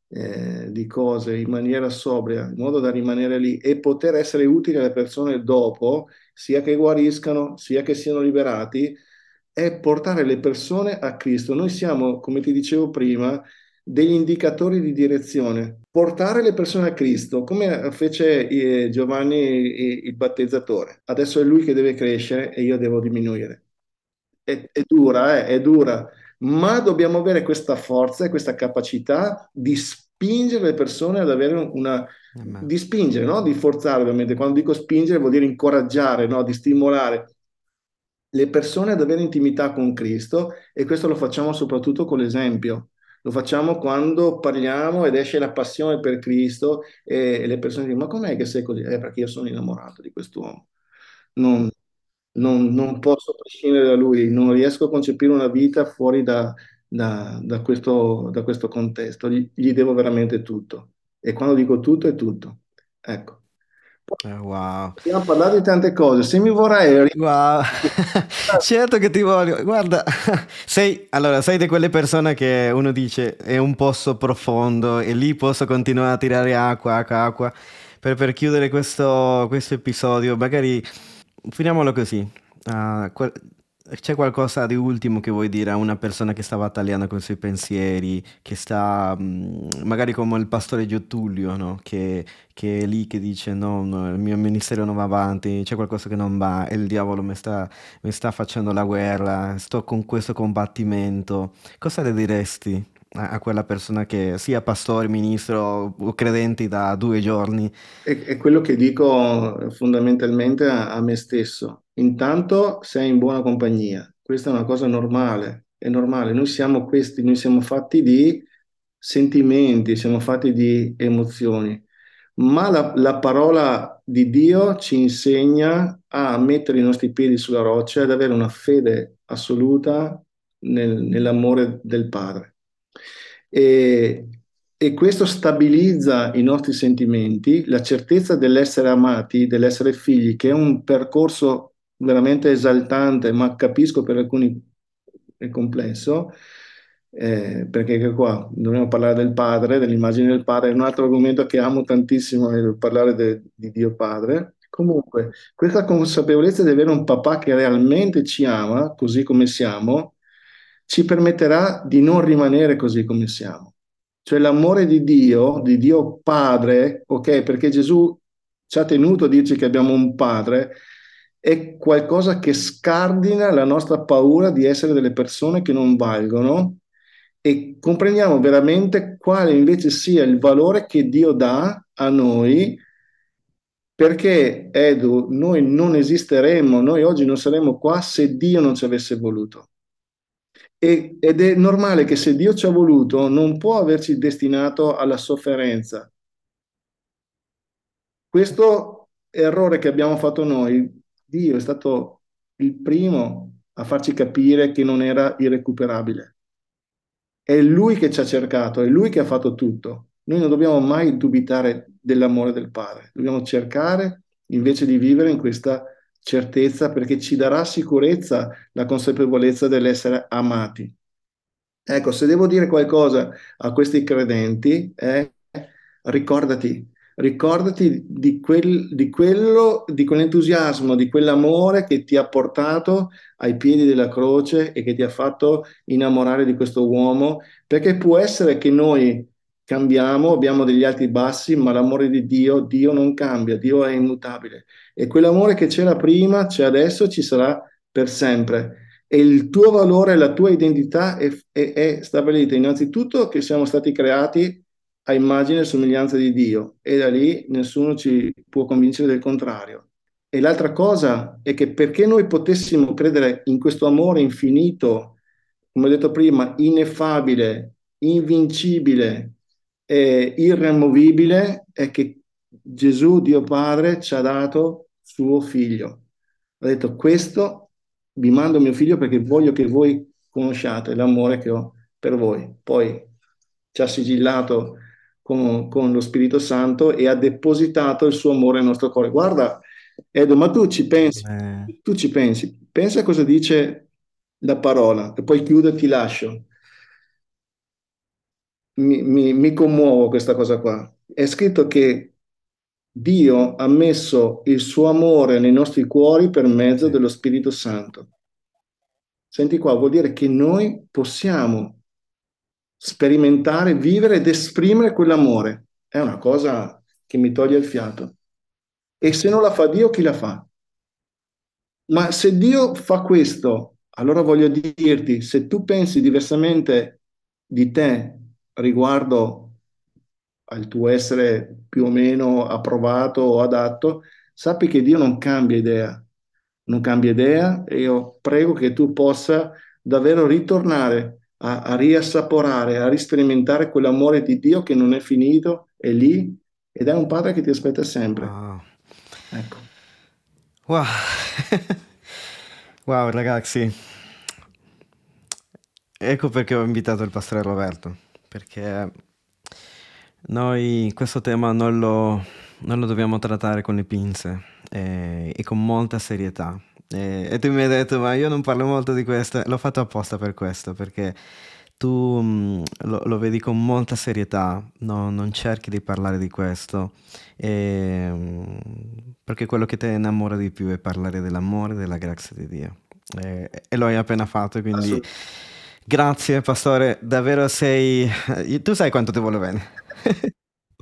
eh, di cose in maniera sobria, in modo da rimanere lì e poter essere utili alle persone dopo, sia che guariscano, sia che siano liberati, è portare le persone a Cristo. Noi siamo, come ti dicevo prima, degli indicatori di direzione, portare le persone a Cristo, come fece eh, Giovanni il battezzatore. Adesso è lui che deve crescere e io devo diminuire. È, è dura, eh, è dura, ma dobbiamo avere questa forza e questa capacità di spingere le persone ad avere una... di spingere, no? di forzare ovviamente. Quando dico spingere vuol dire incoraggiare, no? di stimolare le persone ad avere intimità con Cristo e questo lo facciamo soprattutto con l'esempio lo facciamo quando parliamo ed esce la passione per Cristo e le persone dicono ma com'è che sei così? Eh, perché io sono innamorato di quest'uomo. Non, non, non posso prescindere da lui, non riesco a concepire una vita fuori da, da, da, questo, da questo, contesto, gli, gli, devo veramente tutto. E quando dico tutto è tutto. Ecco. Eh, wow. Abbiamo parlato di tante cose. Se mi vorrei. Wow. certo che ti voglio. Guarda, sei, allora, sei di quelle persone che uno dice è un posto profondo e lì posso continuare a tirare acqua, acqua, acqua. Per, per chiudere questo, questo, episodio, magari finiamolo così. Uh, qual- c'è qualcosa di ultimo che vuoi dire a una persona che sta battagliando con i suoi pensieri, che sta mm, magari come il pastore Giottulio, no? Che, che è lì che dice no, no, il mio ministero non va avanti, c'è qualcosa che non va e il diavolo mi sta, sta facendo la guerra, sto con questo combattimento. Cosa le diresti a, quella persona che sia pastore, ministro o credenti da due giorni? È, è quello che dico fondamentalmente a, a me stesso. Intanto sei in buona compagnia, questa è una cosa normale, è normale. Noi siamo questi, noi siamo fatti di sentimenti, siamo fatti di emozioni, ma la, la parola di Dio ci insegna a mettere i nostri piedi sulla roccia ad avere una fede assoluta nel- nell'amore del Padre. E, e questo stabilizza i nostri sentimenti, la certezza dell'essere amati, dell'essere figli, che è un percorso veramente esaltante, ma capisco per alcuni è complesso, eh, perché qua dobbiamo parlare del padre, dell'immagine del padre, è un altro argomento che amo tantissimo, è parlare de, di Dio Padre. Comunque, questa consapevolezza di avere un papà che realmente ci ama, così come siamo, ci permetterà di non rimanere così come siamo. Cioè l'amore di Dio, di Dio Padre, ok, perché Gesù ci ha tenuto a dirci che abbiamo un Padre, è qualcosa che scardina la nostra paura di essere delle persone che non valgono e comprendiamo veramente quale invece sia il valore che Dio dà a noi perché Edu, noi non esisteremmo, noi oggi non saremmo qua se Dio non ci avesse voluto. E, ed è normale che se Dio ci ha voluto non può averci destinato alla sofferenza. Questo errore che abbiamo fatto noi, Dio è stato il primo a farci capire che non era irrecuperabile. È Lui che ci ha cercato, è Lui che ha fatto tutto. Noi non dobbiamo mai dubitare dell'amore del Padre, dobbiamo cercare invece di vivere in questa certezza perché ci darà sicurezza la consapevolezza dell'essere amati. Ecco, se devo dire qualcosa a questi credenti, è ricordati, ricordati di, quel, di quello, di quell'entusiasmo, di quell'amore che ti ha portato ai piedi della croce e che ti ha fatto innamorare di questo uomo, perché può essere che noi cambiamo, abbiamo degli alti e bassi, ma l'amore di Dio, Dio non cambia, Dio è immutabile. E quell'amore che c'era prima, c'è adesso, ci sarà per sempre. E il tuo valore, la tua identità è, è, è stabilita innanzitutto che siamo stati creati a immagine e somiglianza di Dio e da lì nessuno ci può convincere del contrario. E l'altra cosa è che perché noi potessimo credere in questo amore infinito, come ho detto prima, ineffabile, invincibile, eh, irremovibile, è che Gesù, Dio Padre, ci ha dato suo figlio. Ha detto questo vi mando mio figlio perché voglio che voi conosciate l'amore che ho per voi. Poi ci ha sigillato con, con, lo Spirito Santo e ha depositato il suo amore nel nostro cuore. Guarda, Edo, ma tu ci pensi, eh. tu ci pensi, pensa a cosa dice la parola e poi chiudo e ti lascio. Mi, mi, mi commuovo questa cosa qua. È scritto che Dio ha messo il suo amore nei nostri cuori per mezzo dello Spirito Santo. Senti qua, vuol dire che noi possiamo sperimentare, vivere ed esprimere quell'amore. È una cosa che mi toglie il fiato. E se non la fa Dio, chi la fa? Ma se Dio fa questo, allora voglio dirti, se tu pensi diversamente di te riguardo al tuo essere più o meno approvato o adatto, sappi che Dio non cambia idea, non cambia idea e io prego che tu possa davvero ritornare a, a riassaporare, a risperimentare quell'amore di Dio che non è finito, è lì ed è un padre che ti aspetta sempre. Wow. Ecco. Wow. wow, ragazzi. Ecco perché ho invitato il pastore Roberto, perché noi questo tema non lo, non lo dobbiamo trattare con le pinze eh, e con molta serietà. E, e, tu mi hai detto, ma io non parlo molto di questo, l'ho fatto apposta per questo, perché tu mh, lo, lo, vedi con molta serietà, no, non cerchi di parlare di questo, e, mh, perché quello che ti innamora di più è parlare dell'amore e della grazia di Dio. e, e lo hai appena fatto, quindi grazie pastore, davvero sei... Tu sai quanto ti vuole bene.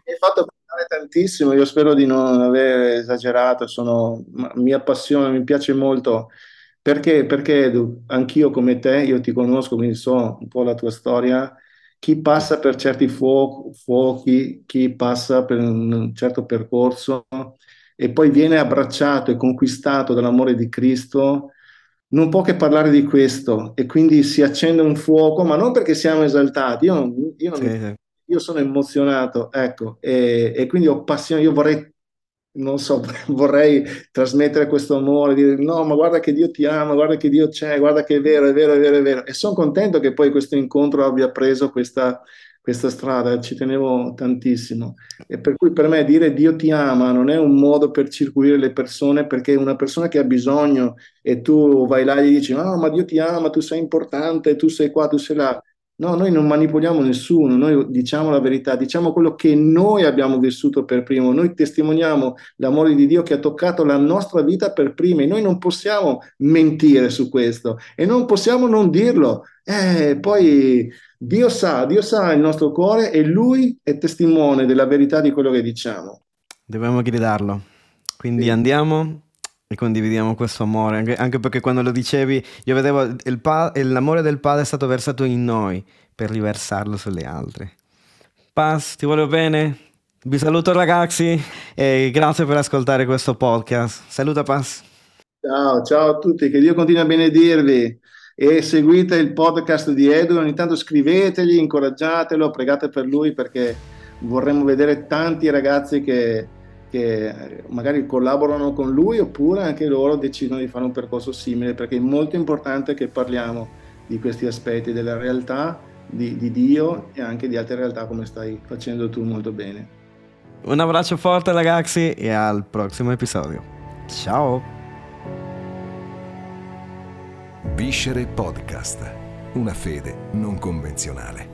Mi hai fatto parlare tantissimo, io spero di non aver esagerato, sono, mi appassiona, mi piace molto. Perché? Perché anch'io come te, io ti conosco, quindi so un po' la tua storia, chi passa per certi fuochi, chi passa per un certo percorso e poi viene abbracciato e conquistato dall'amore di Cristo, non può che parlare di questo e quindi si accende un fuoco, ma non perché siamo esaltati, io, io, sì, mi, io sono emozionato, ecco, e, e, quindi ho passione, io vorrei non so, vorrei trasmettere questo amore, dire no, ma guarda che Dio ti ama, guarda che Dio c'è, guarda che è vero, è vero, è vero, è vero. E sono contento che poi questo incontro abbia preso questa, questa strada, ci tenevo tantissimo. E per cui per me dire Dio ti ama non è un modo per circuire le persone, perché una persona che ha bisogno e tu vai là e gli dici no, ma Dio ti ama, tu sei importante, tu sei qua, tu sei là No, noi non manipoliamo nessuno, noi diciamo la verità, diciamo quello che noi abbiamo vissuto per primo, noi testimoniamo l'amore di Dio che ha toccato la nostra vita per prima e noi non possiamo mentire su questo e non possiamo non dirlo. Eh, poi Dio sa, Dio sa il nostro cuore e Lui è testimone della verità di quello che diciamo. Dobbiamo gridarlo. Quindi sì. andiamo e condividiamo questo amore, anche, anche, perché quando lo dicevi io vedevo il pa- l'amore del Padre è stato versato in noi per riversarlo sulle altre. Paz, ti voglio bene, vi saluto ragazzi e grazie per ascoltare questo podcast. Saluta Paz. Ciao, ciao a tutti, che Dio continui a benedirvi e seguite il podcast di Edu, ogni tanto scrivetegli, incoraggiatelo, pregate per lui perché vorremmo vedere tanti ragazzi che che magari collaborano con lui oppure anche loro decidono di fare un percorso simile perché è molto importante che parliamo di questi aspetti della realtà di, di Dio e anche di altre realtà come stai facendo tu molto bene. Un abbraccio forte ragazzi e al prossimo episodio. Ciao! Viscere Podcast, una fede non convenzionale.